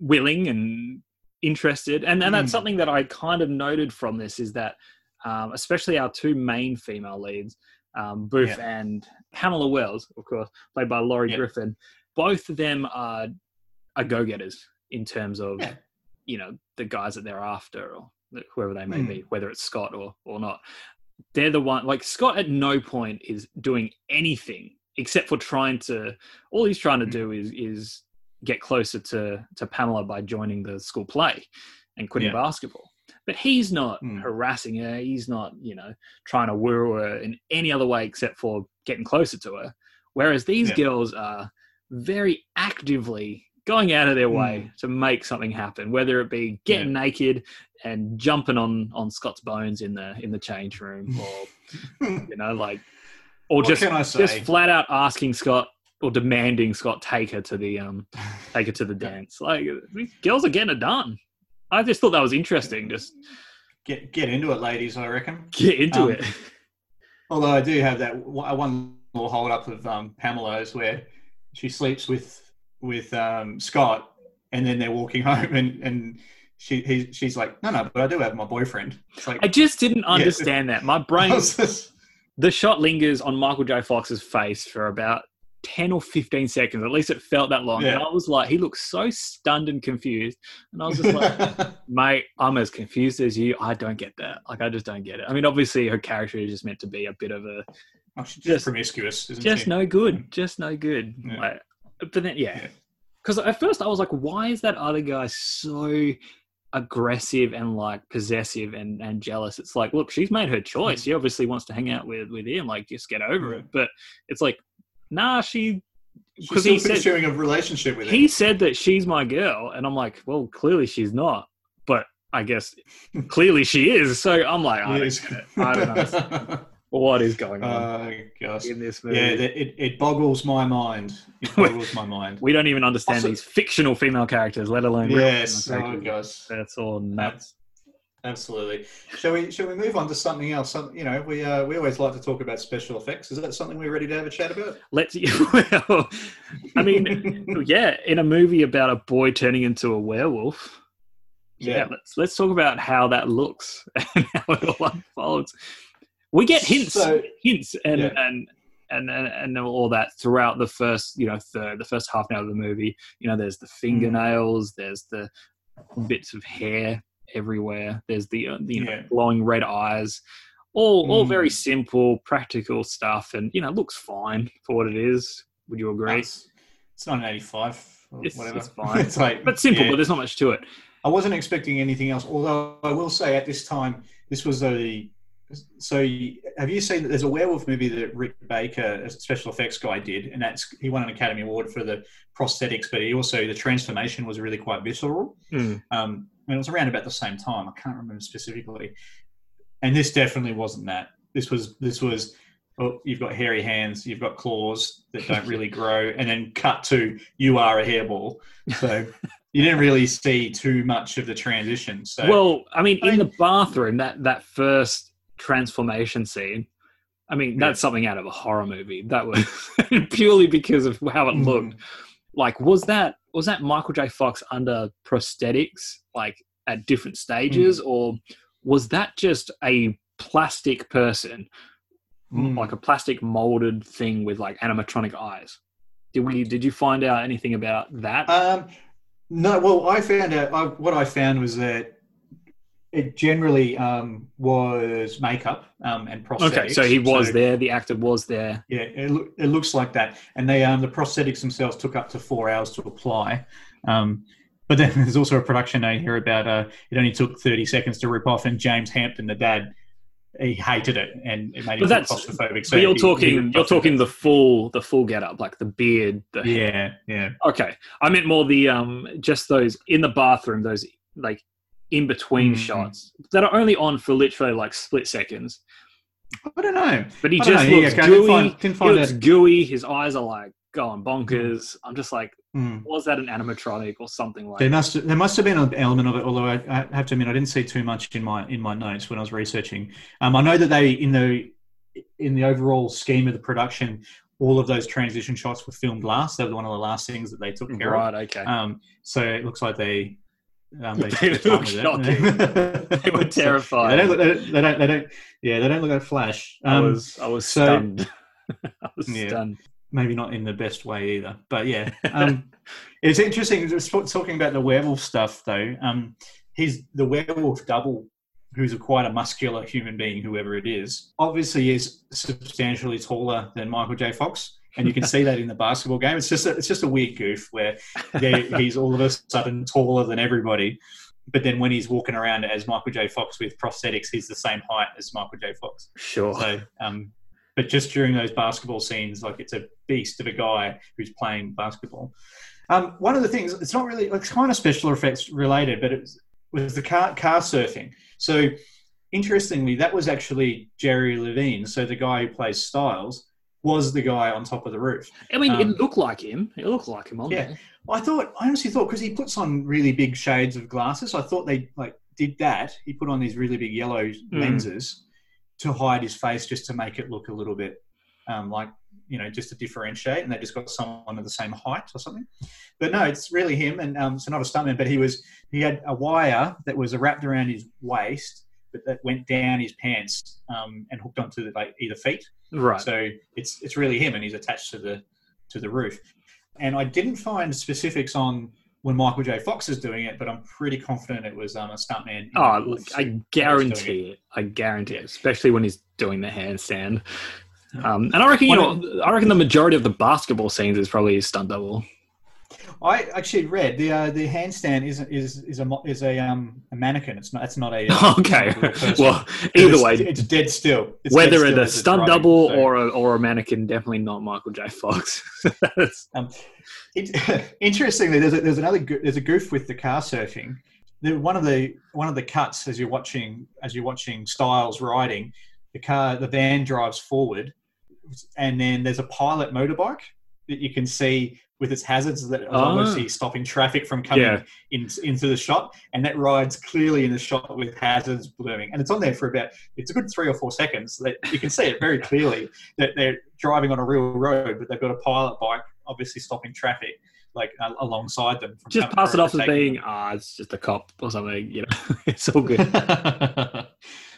willing and interested. And, and that's Mm. something that I kind of noted from this is that, um, especially our two main female leads, um, Boof Yeah. and Pamela Wells, of course, played by Lorie Yeah. Griffin, both of them are, are go getters in terms of, Yeah. you know, the guys that they're after or whoever they may Mm. be, whether it's Scott or, or not they're the one like Scott at no point is doing anything except for trying to all he's trying to do is is get closer to to Pamela by joining the school play and quitting Yeah. basketball. But he's not Hmm. harassing her. He's not, you know, trying to woo her in any other way except for getting closer to her. Whereas these Yeah. girls are very actively going out of their way Hmm. to make something happen, whether it be getting naked and jumping on on Scott's bones in the in the change room, or [laughs] you know, like, or What just can I say? just flat out asking Scott or demanding Scott take her to the um take her to the [laughs] dance. Like girls are getting it done. I just thought that was interesting. Just get get into it, ladies. I reckon. get into Um, it. Although I do have that one little hold up of um, Pamela's where she sleeps with with um, Scott, and then they're walking [laughs] home, and and she he, she's like, no, no, but I do have my boyfriend. It's like I just didn't understand that. My brain, [laughs] just- the shot lingers on Michael J. Fox's face for about 10 or 15 seconds. At least it felt that long. yeah. And I was like, he looks so stunned and confused. And I was just like, [laughs] mate, I'm as confused as you. I don't get that. Like, I just don't get it. I mean, obviously, her character is just meant to be a bit of a Oh, she's Just- promiscuous, isn't she? just she? no good. Just no good. Yeah. Like, but then, yeah. Yeah. Because at first I was like, why is that other guy so aggressive and like possessive and, and jealous? It's like, look, she's made her choice. Hmm. She obviously wants to hang out with, with him. Like, just get over Yeah. it. But it's like, nah, she. She's Because still he said, pursuing a relationship with him. he said that she's my girl. And I'm like, well, clearly she's not. But I guess [laughs] clearly she is. So I'm like, I Yes. don't. I don't [laughs] know what is going on oh gosh. in this movie. Yeah, it, it, it boggles my mind. It [laughs] boggles my mind. we don't even understand Also- these fictional female characters, let alone real Yes. female Oh gosh. That's all nuts. Absolutely. Shall we? Shall we move on to something else? Some, you know, we uh, we always like to talk about special effects. Is that something we're ready to have a chat about? Let's. [laughs] Well, I mean, yeah, in a movie about a boy turning into a werewolf. Yeah, Yeah. let's let's talk about how that looks [laughs] and how it all unfolds. We get hints, So- hints, and, Yeah. and and and all that throughout the first, you know, third, the first half an hour of the movie. You know, there's the fingernails, there's the bits of hair everywhere. There's the uh, you know Yeah. glowing red eyes. All all Mm. very simple, practical stuff, and you know, looks fine for what it is. Would you agree? It's, it's 1985 or It's- whatever. it's fine. [laughs] it's like, But simple, yeah. but there's not much to it. I wasn't expecting anything else. Although I will say, at this time, this was a so have you seen that there's a werewolf movie that Rick Baker, a special effects guy, did, and that's he won an Academy Award for the prosthetics, but he also the transformation was really quite visceral. Hmm. Um, and it was around about the same time. I can't remember specifically. And this definitely wasn't that. This was this was. Oh, you've got hairy hands, you've got claws that don't really [laughs] grow, and then cut to you are a hairball. So you didn't really see too much of the transition. So Well, I mean, in the bathroom, that that first transformation scene. I mean, Yeah. that's something out of a horror movie. That was [laughs] purely because of how it Mhm. looked. Like, was that was that Michael J. Fox under prosthetics, like at different stages, Mm. or was that just a plastic person, Mm. like a plastic molded thing with like animatronic eyes? Did we? Did you find out anything about that? Um, no, well, I found out. I, what I found was that it generally um, was makeup um, and prosthetics. okay, so he was So, there. The actor was there. Yeah, it, loo- it looks like that. And they um, the prosthetics themselves took up to four hours to apply. Um, but then [laughs] there's also a production note here about uh, it only took 30 seconds to rip off, and James Hampton, the dad, he hated it, and it made him But that's- claustrophobic. but you're he- he talking ripped you're talking the full the full get up like the beard the yeah, yeah. okay i meant more the um just those in the bathroom those like in between Mhm. shots that are only on for literally like split seconds I don't know. but he just know, yeah, looks okay, didn't gooey find- didn't he find looks it- gooey his eyes are like going bonkers i'm just like Hmm. was that an animatronic or something like There must there must have been an element of it, although I, I have to admit I didn't see too much in my in my notes when I was researching. Um, I know that they in the in the overall scheme of the production, all of those transition shots were filmed last. They were one of the last things that they took care of. right okay. Um, so it looks like they. Um, [laughs] they, They look it. [laughs] [laughs] they were terrified they, don't, look- they, don't, they don't. They don't. Yeah, they don't look like Flash. i Um, was i was so- stunned i was Yeah. stunned maybe not in the best way either. But yeah, um, it's interesting. Just talking about the werewolf stuff, though. Um, he's the werewolf double, who's a quite a muscular human being, whoever it is. Obviously, is substantially taller than Michael J. Fox. And you can see that in the basketball game. It's just a, it's just a weird goof where they- he's all of a sudden taller than everybody, but then when he's walking around as Michael J. Fox with prosthetics, he's the same height as Michael J. Fox. sure So, um, but just during those basketball scenes, like it's a beast of a guy who's playing basketball. Um, one of the things, it's not really, it's kind of special effects related, but it was, was the car, car surfing. So, interestingly, that was actually Jerry Levine. So, the guy who plays Stiles was the guy on top of the roof. i mean um, it looked like him it looked like him on Yeah. there I thought, I honestly thought, because he puts on really big shades of glasses, I thought they like did that. He put on these really big yellow lenses to hide his face, just to make it look a little bit um, like you know, just to differentiate. And they just got someone of the same height or something. But no, it's really him, and um, so not a stuntman, but he was he had a wire that was wrapped around his waist, but that went down his pants um, and hooked onto like either feet. Right So it's it's really him, and he's attached to the to the roof. And I didn't find specifics on when Michael J. Fox is doing it, but I'm pretty confident it was um, a stuntman. Oh, look, I that was doing guarantee it. I guarantee it, especially when he's doing the handstand. Um, and I reckon, you know, I reckon the majority of the basketball scenes is probably stunt double. I actually read the uh, the handstand is is is a is a um a mannequin. It's not. It's not a. uh, [laughs] okay, person. well, either It's- way, it's dead still. It's whether dead it's a stunt driving, double so- or a, or a mannequin, definitely not Michael J. Fox. [laughs] That's- Um, it, [laughs] interestingly, there's a, there's another there's a goof with the car surfing. The, one of the one of the cuts as you're watching as you're watching Stiles riding, the car the van drives forward, and then there's a pilot motorbike that you can see with its hazards that are Oh. obviously stopping traffic from coming Yeah. in, into the shot, and that rides clearly in the shot with hazards blooming, and it's on there for about it's a good three or four seconds. That you can see it very [laughs] clearly that they're driving on a real road, but they've got a pilot bike obviously stopping traffic like uh, alongside them. Just pass it off as being, ah, it's just a cop or something. You know, [laughs] it's all good. [laughs]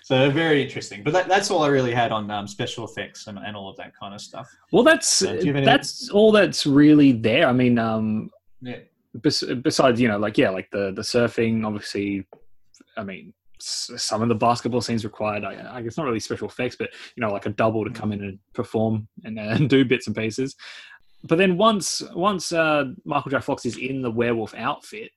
so very interesting, but that, that's all I really had on um, special effects and, and all of that kind of stuff. Well, that's Uh, have any- that's all that's really there. I mean, um, Yeah. bes- besides you know like yeah like the the surfing obviously i mean s- some of the basketball scenes required i, I guess not really special effects but you know like a double to come in and perform and, uh, [laughs] and do bits and pieces but then once once uh, michael j fox is in the werewolf outfit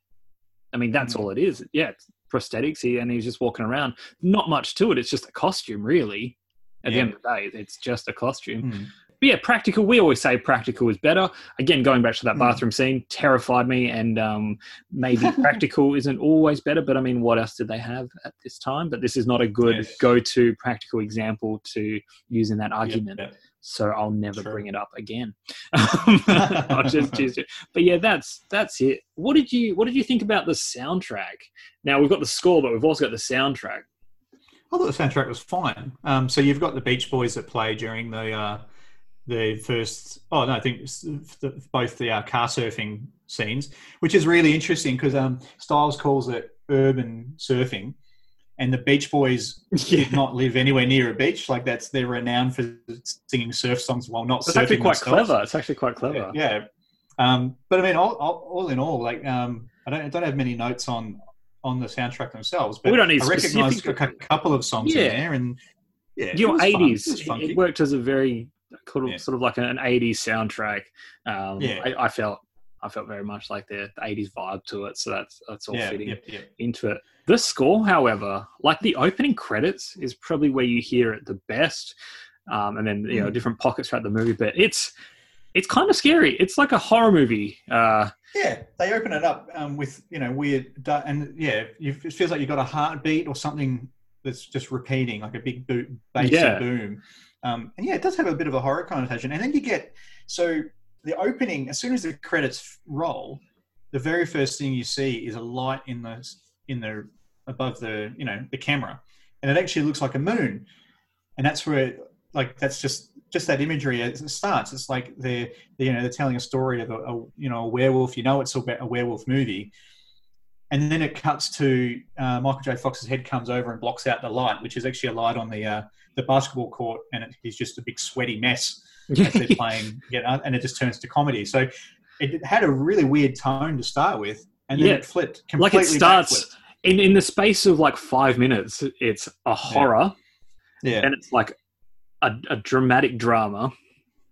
i mean that's Mhm. all it is yeah prosthetics he, and he's just walking around. Not much to it. It's just a costume, really. At the end of the day, it's just a costume. Mm. But yeah, practical. We always say practical is better. Again, going back to that Mm. bathroom scene, terrified me. And um, maybe [laughs] practical isn't always better. But I mean, what else did they have at this time? But this is not a good Yes. go-to practical example to use in that argument. Yeah. So I'll never True. bring it up again. [laughs] I'll [laughs] just choose it. But yeah, that's that's it. What did you What did you think about the soundtrack? Now we've got the score, but we've also got the soundtrack. I thought the soundtrack was fine. Um, so you've got the Beach Boys that play during the uh, the first. Oh no, I think the, both the uh, car surfing scenes, which is really interesting because um, Stiles calls it urban surfing, and the Beach Boys [laughs] did not live anywhere near a beach. Like that's they're renowned for singing surf songs while not It's actually quite themselves. clever. It's actually quite clever. Yeah. Um, but I mean, all, all, all in all, like um, I don't I don't have many notes on on the soundtrack themselves, but We don't need I recognise a couple of songs Yeah. in there, and yeah, Your it was fun. eighties. It. It worked as a very sort of, Yeah. sort of like an eighties soundtrack. Um, Yeah. I, I felt I felt very much like the eighties vibe to it. So that's that's all yeah, fitting. into it. The score, however, like the opening credits, is probably where you hear it the best, um, and then you know Mm. different pockets throughout the movie. But it's it's kind of scary. It's like a horror movie. Uh, Yeah, they open it up um, with you know weird and yeah, you, it feels like you've got a heartbeat or something that's just repeating, like a big bo- bassy Yeah. boom. Um, and yeah, it does have a bit of a horror connotation. And then you get so the opening as soon as the credits roll, the very first thing you see is a light in the in the above the you know the camera, and it actually looks like a moon, and that's where like that's just just that imagery as it starts. It's like they're you know they're telling a story of a, a you know a werewolf. You know it's about a werewolf movie, and then it cuts to uh, Michael J. Fox's head comes over and blocks out the light, which is actually a light on the uh, the basketball court, and it, he's just a big sweaty mess as they're [laughs] playing, you know, and it just turns to comedy. So it had a really weird tone to start with, and then Yeah. it flipped like completely. it starts backflipped. In in the space of like five minutes. It's a horror, Yeah, and it's like a, a dramatic drama,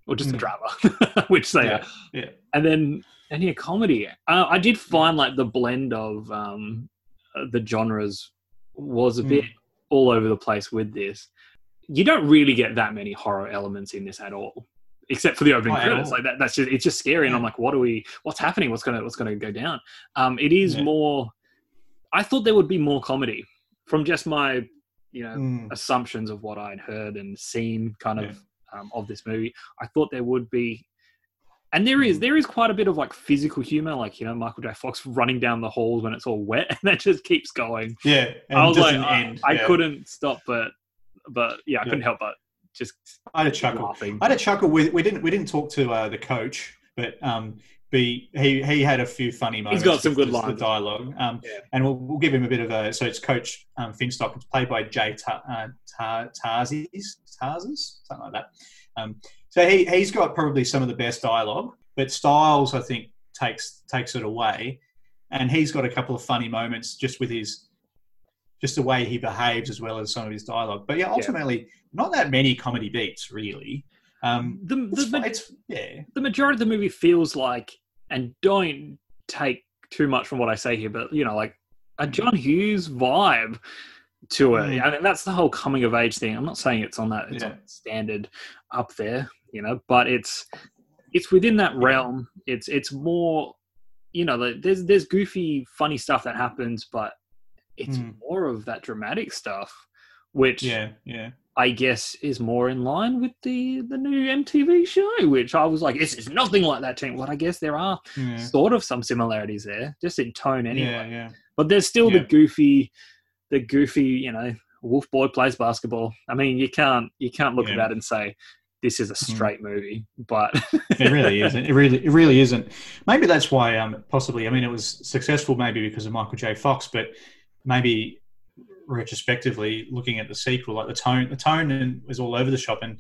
or just a Mm. drama, [laughs] which they yeah, are. yeah. and then and yeah, comedy. Uh, I did find like the blend of um, uh, the genres was a Mm. bit all over the place with this. You don't really get that many horror elements in this at all, except for the opening Not credits. Like that, that's just it's just scary, and I'm like, what are we? What's happening? What's gonna what's gonna go down? Um, it is Yeah. more. I thought there would be more comedy from just my you know Mm. assumptions of what I'd heard and seen kind Yeah. of um, of this movie. I thought there would be, and there is Mm. there is quite a bit of like physical humor, like you know Michael J. Fox running down the halls when it's all wet, [laughs] and that just keeps going. yeah. I was like, I. I yeah. couldn't stop, but but yeah, I couldn't help but just I had a chuckle. laughing. I had a chuckle. We, we didn't we didn't talk to uh, the coach, but um, be he he had a few funny moments. He's got some good lines. The dialogue. Um, Yeah. and we'll, we'll give him a bit of a. So it's Coach um, Finstock. It's played by Jay Ta- uh, Ta- Tarses, Tarses, something like that. Um, so he he's got probably some of the best dialogue, but Stiles I think takes takes it away, and he's got a couple of funny moments just with his. Just the way he behaves, as well as some of his dialogue, but yeah, ultimately, not that many comedy beats, really. Um, the, the, fi- the, it's yeah, the majority of the movie feels like, and don't take too much from what I say here, but you know, like a John Hughes vibe to it. Mm. I mean, that's the whole coming of age thing. I'm not saying it's on that it's Yeah. on standard up there, you know, but it's it's within that realm. It's it's more, you know, like, there's there's goofy, funny stuff that happens, but it's Mm. more of that dramatic stuff, which yeah, yeah. I guess is more in line with the the new MTV show, which I was like, this is nothing like that team. Well, I guess there are Yeah, sort of some similarities there, just in tone anyway. yeah, yeah. But there's still the goofy, the goofy, you know, Wolf Boy plays basketball. I mean, you can't you can't look at that and say this is a straight movie, but It really isn't. It really, it really isn't. Maybe that's why, um, possibly. I mean, it was successful maybe because of Michael J. Fox, but maybe retrospectively looking at the sequel, like the tone, the tone was all over the shop, and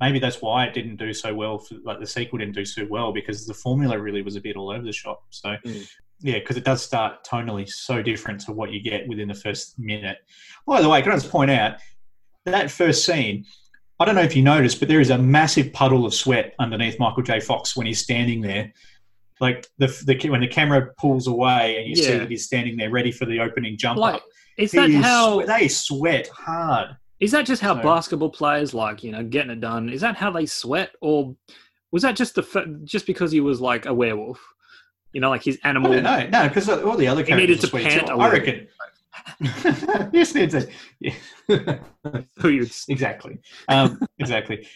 maybe that's why it didn't do so well. For, like the sequel didn't do so well because the formula really was a bit all over the shop. So. Mm. Yeah, because it does start tonally so different to what you get within the first minute. By the way, can I just point out that first scene? I don't know if you noticed, but there is a massive puddle of sweat underneath Michael J. Fox when he's standing there like the, the when the camera pulls away and you see that he's standing there ready for the opening jump Like, up. is he that is how? they sweat hard? Is that just how So- basketball players like you know getting it done? Is that how they sweat, or was that just the f- just because he was like a werewolf? You know, like his I animal. don't know. No, because all the other He needed characters to are sweet pant too. a I reckon. [laughs] yes, needs to. Yeah. [laughs] Who you- exactly. Um, exactly.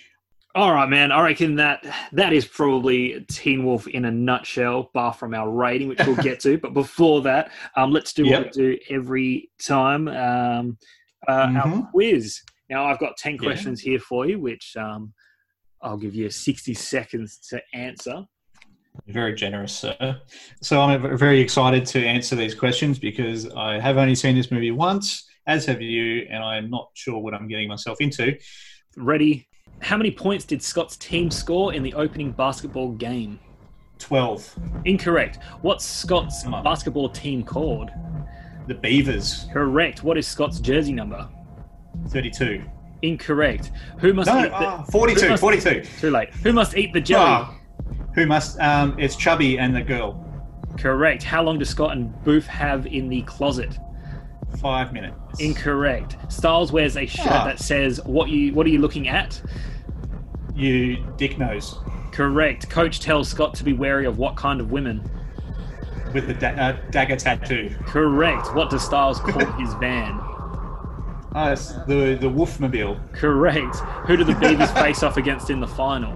All right, man. I reckon that that is probably Teen Wolf in a nutshell, bar from our rating, which we'll get to. [laughs] But before that, um, let's do Yep. what we do every time. Um, uh, Our Mhm. quiz. Now, I've got ten Yeah. questions here for you, which um, I'll give you sixty seconds to answer. Very generous, sir. So I'm very excited to answer these questions because I have only seen this movie once, as have you, and I'm not sure what I'm getting myself into. Ready? How many points did Scott's team score in the opening basketball game? 12. Incorrect. What's Scott's Come on. basketball team called? The Beavers, Correct. What is Scott's jersey number? 32. Incorrect. Who must No, eat the, ah, 42, must- 42. Too late. Who must eat the jelly? Ah, who must, um, it's Chubby and the girl. Correct. How long does Scott and Boof have in the closet? Five minutes. Incorrect. Stiles wears a shirt Ah. that says, "What you What are you looking at?" You dick nose. Correct. Coach tells Scott to be wary of what kind of women? With the da- uh, dagger tattoo. Correct. What does Stiles call his van? Oh, it's the, the Wolfmobile. Correct. Who do the [laughs] Beavers face off against in the final?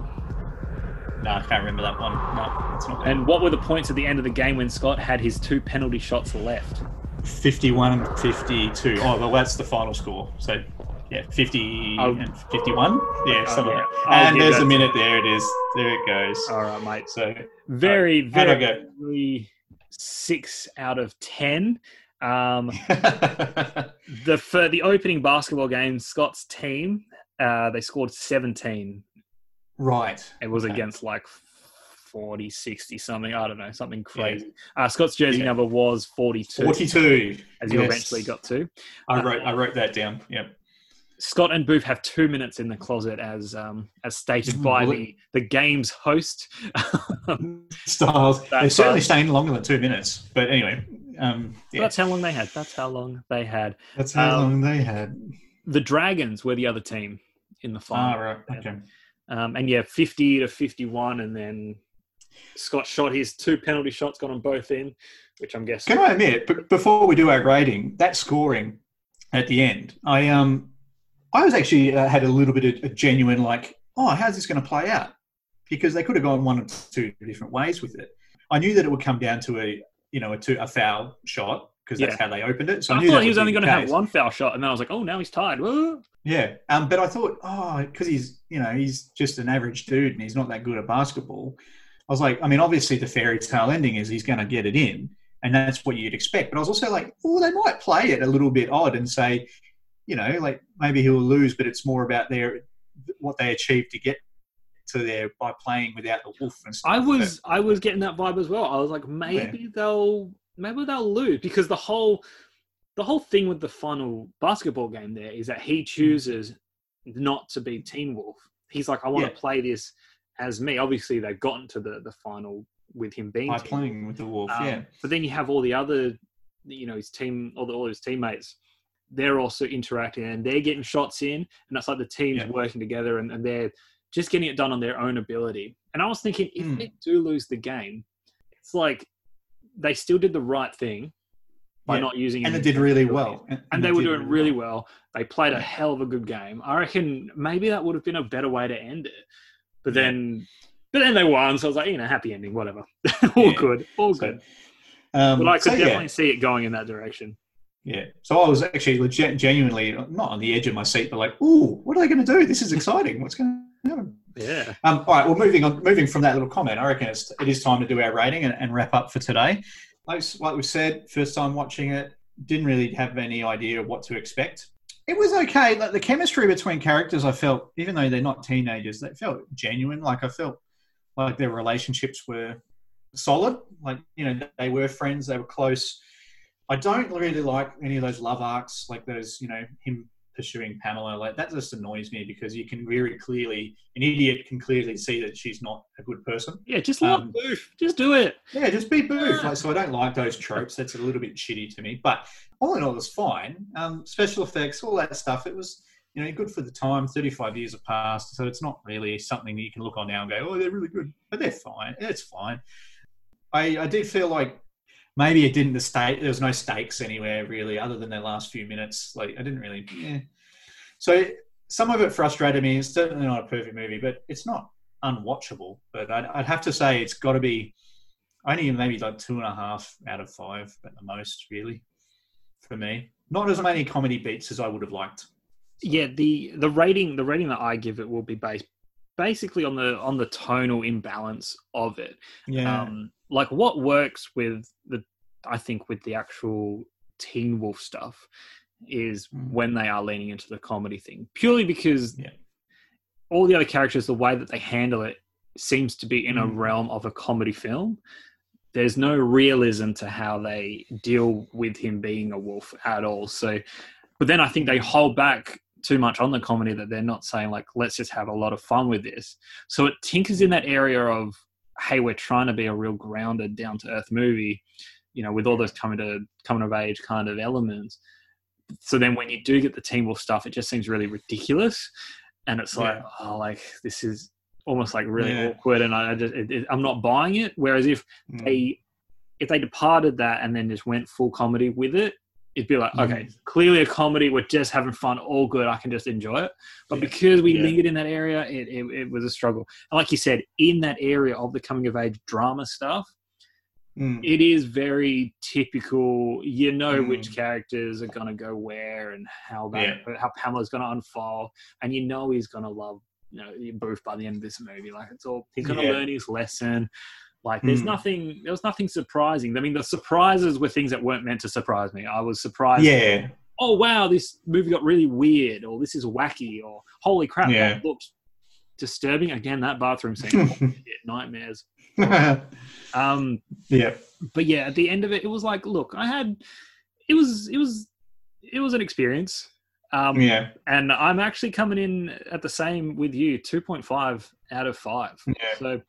No, I can't remember that one. No, it's not. And what were the points at the end of the game when Scott had his two penalty shots left? 51 and 52. Oh, well, that's the final score. So, yeah, 50 I'll- and 51. Yeah, Oh, something yeah. like I'll And there's that a minute there. It is. There it goes. All right, mate. So, Very, How'd very, very six out of ten. Um, [laughs] the for the opening basketball game, Scott's team uh, they scored 17. right. It was Okay. against like 40, 60 something. I don't know, something crazy. Uh, Scott's jersey Yeah. number was 42, 42. as you Yes. eventually got to. I wrote, I wrote that down. Yep. Scott and Boof have two minutes in the closet, as um, as stated by the the game's host. [laughs] Stiles. They're certainly staying longer than two minutes. But anyway, um, yeah, That's how long they had. That's how long they had. that's how um, long they had. The Dragons were the other team in the Ah, final. right. Okay. Um, and yeah, 50 to 51. And then Scott shot his two penalty shots, got them both in, which I'm guessing. Can I admit, b- before we do our grading, that scoring at the end, I um, I was actually uh, had a little bit of a genuine like, oh, how's this going to play out? Because they could have gone one or two different ways with it. I knew that it would come down to a, you know, a, two, a foul shot because that's Yeah. how they opened it. So I, I thought he was only going to have one foul shot. And then I was like, oh, now he's tied. Whoa. Yeah, um, but I thought, oh, because he's, you know, he's just an average dude and he's not that good at basketball. I was like, I mean, obviously the fairy tale ending is he's going to get it in, and that's what you'd expect. But I was also like, oh, they might play it a little bit odd and say, you know, like maybe he'll lose, but it's more about their what they achieved to get to there by playing without the wolf and stuff. I was I was getting that vibe as well. I was like, maybe they'll maybe they'll lose because the whole the whole thing with the final basketball game there is that Hmm. he chooses not to be Teen Wolf. He's like, I want Yeah. to play this as me. Obviously, they've gotten to the the final with him being by playing with the wolf. Um, yeah, But then you have all the other, you know, his team, all, the, all his teammates. They're also interacting and they're getting shots in, and that's like the teams Yeah. working together and, and they're just getting it done on their own ability. And I was thinking, if Mm. they do lose the game, it's like they still did the right thing by Yeah. not using. It. And they did really well. And, And they were doing really well. well. They played a hell of a good game. I reckon maybe that would have been a better way to end it. But then, but then they won, so I was like, you know, happy ending, whatever. [laughs] all Yeah. good, all So, good. Um, But I could so, yeah. definitely see it going in that direction. Yeah. So I was actually legit, genuinely not on the edge of my seat, but like, ooh, what are they going to do? This is exciting. What's going to happen? Yeah. Um, all right. Well, moving on, moving from that little comment, I reckon it's, it is time to do our rating and, and wrap up for today. Like, like we said, first time watching it, didn't really have any idea of what to expect. It was okay. Like the chemistry between characters, I felt, even though they're not teenagers, they felt genuine. Like I felt like their relationships were solid. Like you know, they were friends. They were close. I don't really like any of those love arcs, like those, you know, him pursuing Pamela. Like that just annoys me because you can very clearly, an idiot can clearly see that she's not a good person. Yeah, just love Um, Boof. Just do it. Yeah, just be boof. Like, so I don't like those tropes. That's a little bit shitty to me. But all in all, it's fine. Um, special effects, all that stuff. It was, you know, good for the time. Thirty-five years have passed, so it's not really something that you can look on now and go, "Oh, they're really good," but they're fine. It's fine. I I did feel like maybe it didn't the state. There was no stakes anywhere really, other than their last few minutes. Like I didn't really. Yeah. So some of it frustrated me. It's certainly not a perfect movie, but it's not unwatchable. But I'd, I'd have to say it's got to be only maybe like two and a half out of five at the most, really, for me. Not as many comedy beats as I would have liked. Yeah, the the rating the rating that I give it will be based basically on the on the tonal imbalance of it. Yeah. Um, like what works with the I think with the actual Teen Wolf stuff is Mm. when they are leaning into the comedy thing, purely because Yeah. all the other characters, the way that they handle it, seems to be in a Mm. realm of a comedy film. There's no realism to how they deal with him being a wolf at all. So, but then I think they hold back too much on the comedy that they're not saying like, let's just have a lot of fun with this. So it tinkers in that area of, hey, we're trying to be a real grounded, down to earth movie, you know, with all those coming to coming of age kind of elements. So then when you do get the Teen Wolf stuff, it just seems really ridiculous, and it's like, Yeah. oh, like this is almost like really Yeah. awkward, and I, just it, it, I'm not buying it. Whereas if Mm. they if they departed that and then just went full comedy with it, it'd be like, okay, clearly a comedy. We're just having fun, all good. I can just enjoy it. But Yeah. because we Yeah. lingered in that area, it, it, it was a struggle. And like you said, in that area of the coming of age drama stuff, Mm. it is very typical. You know Mm. which characters are going to go where and how that how Pamela's going to unfold, and you know he's going to love you know Boof by the end of this movie. Like it's all he's going to Yeah. learn his lesson. Like there's Mm. nothing there was nothing surprising. I mean the surprises were things that weren't meant to surprise me. I was surprised. Yeah. Oh wow, this movie got really weird, or this is wacky, or holy crap, Yeah. that looks disturbing. Again, that bathroom scene, [laughs] nightmares. [laughs] Um, yeah. but yeah, at the end of it, it was like, look, I had, it was, it was, it was an experience. Um, Yeah. and I'm actually coming in at the same with you, 2.5 out of five. Yeah. So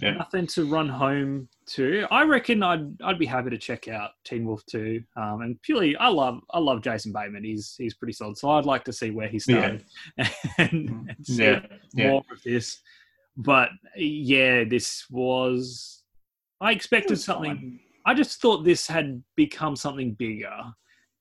Yeah. nothing to run home to. I reckon I'd, I'd be happy to check out Teen Wolf Too. Um, and purely, I love, I love Jason Bateman. He's, he's pretty solid. So I'd like to see where he started [laughs] and, and see Yeah. Yeah. more of this. But yeah, this was. I expected was something. fine. I just thought this had become something bigger,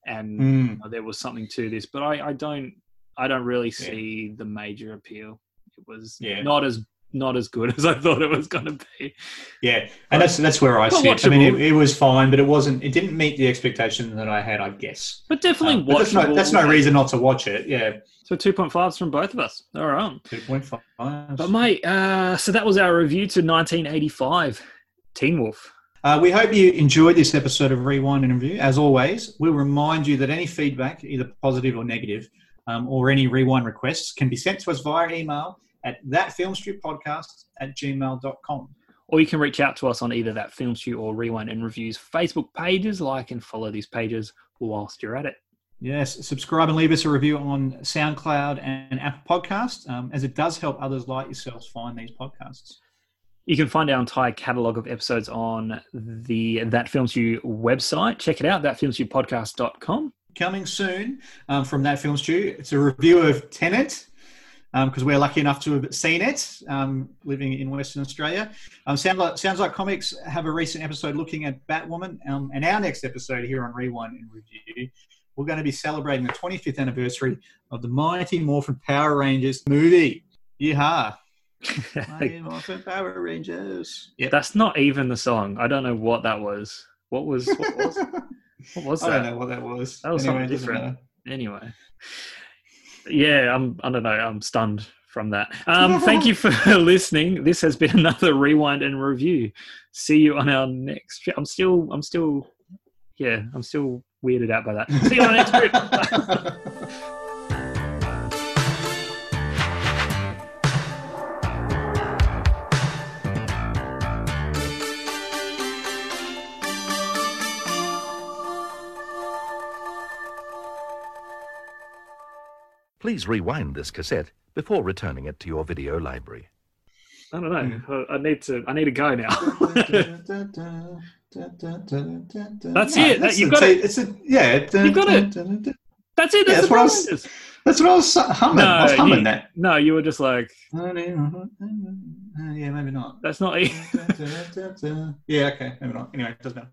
and Mm. you know, there was something to this. But I, I don't. I don't really see the major appeal. It was Yeah. not as not as good [laughs] as I thought it was going to be. Yeah, and that's that's where I But sit. I mean, it, it was fine, but it wasn't. It didn't meet the expectation that I had. I guess. But definitely Um, but that's no that's no reason not to watch it. Yeah, So two point fives from both of us. All right. two point five. But mate, uh, so that was our review to 1985, Teen Wolf. Uh, we hope you enjoyed this episode of Rewind and Review. As always, we'll remind you that any feedback, either positive or negative, um, or any rewind requests can be sent to us via email at thatfilmstrippodcast at gmail.com. Or you can reach out to us on either that Film Stew or Rewind and Reviews Facebook pages. Like and follow these pages whilst you're at it. Yes, subscribe and leave us a review on SoundCloud and Apple Podcast, um, as it does help others like yourselves find these podcasts. You can find our entire catalogue of episodes on the That Films Stew website. Check it out, thatfilmstewpodcast.com. Coming soon um, from that Films stew, it's a review of Tenet because we're lucky enough to have seen it um, living in Western Australia. Um, Sound like, Sounds Like Comics have a recent episode looking at Batwoman, um, and our next episode here on Rewind and Review, we're going to be celebrating the 25th anniversary of the Mighty Morphin Power Rangers movie. Yeehaw! Mighty [laughs] Morphin Power Rangers. Yeah, That's not even the song. I don't know what that was. What was what was, what was [laughs] I that? don't know what that was. That was Anyway, something different. anyway yeah i'm i don't know i'm stunned from that um thank you for [laughs] listening this has been another rewind and review see you on our next trip i'm still i'm still yeah i'm still weirded out by that see you on our next trip Please rewind this cassette before returning it to your video library. I don't know. I, I need to. I need to go now. [laughs] That's it. That's You've got ta- it. It's a, yeah. You've got it. That's it. Yeah, That's that's what I was- Rangers. That's what I was humming. I was No, humming you- that. No, you were just like, Uh, [laughs] Yeah, maybe not. that's not. [laughs] e-" yeah, okay, maybe not. Anyway, it doesn't matter.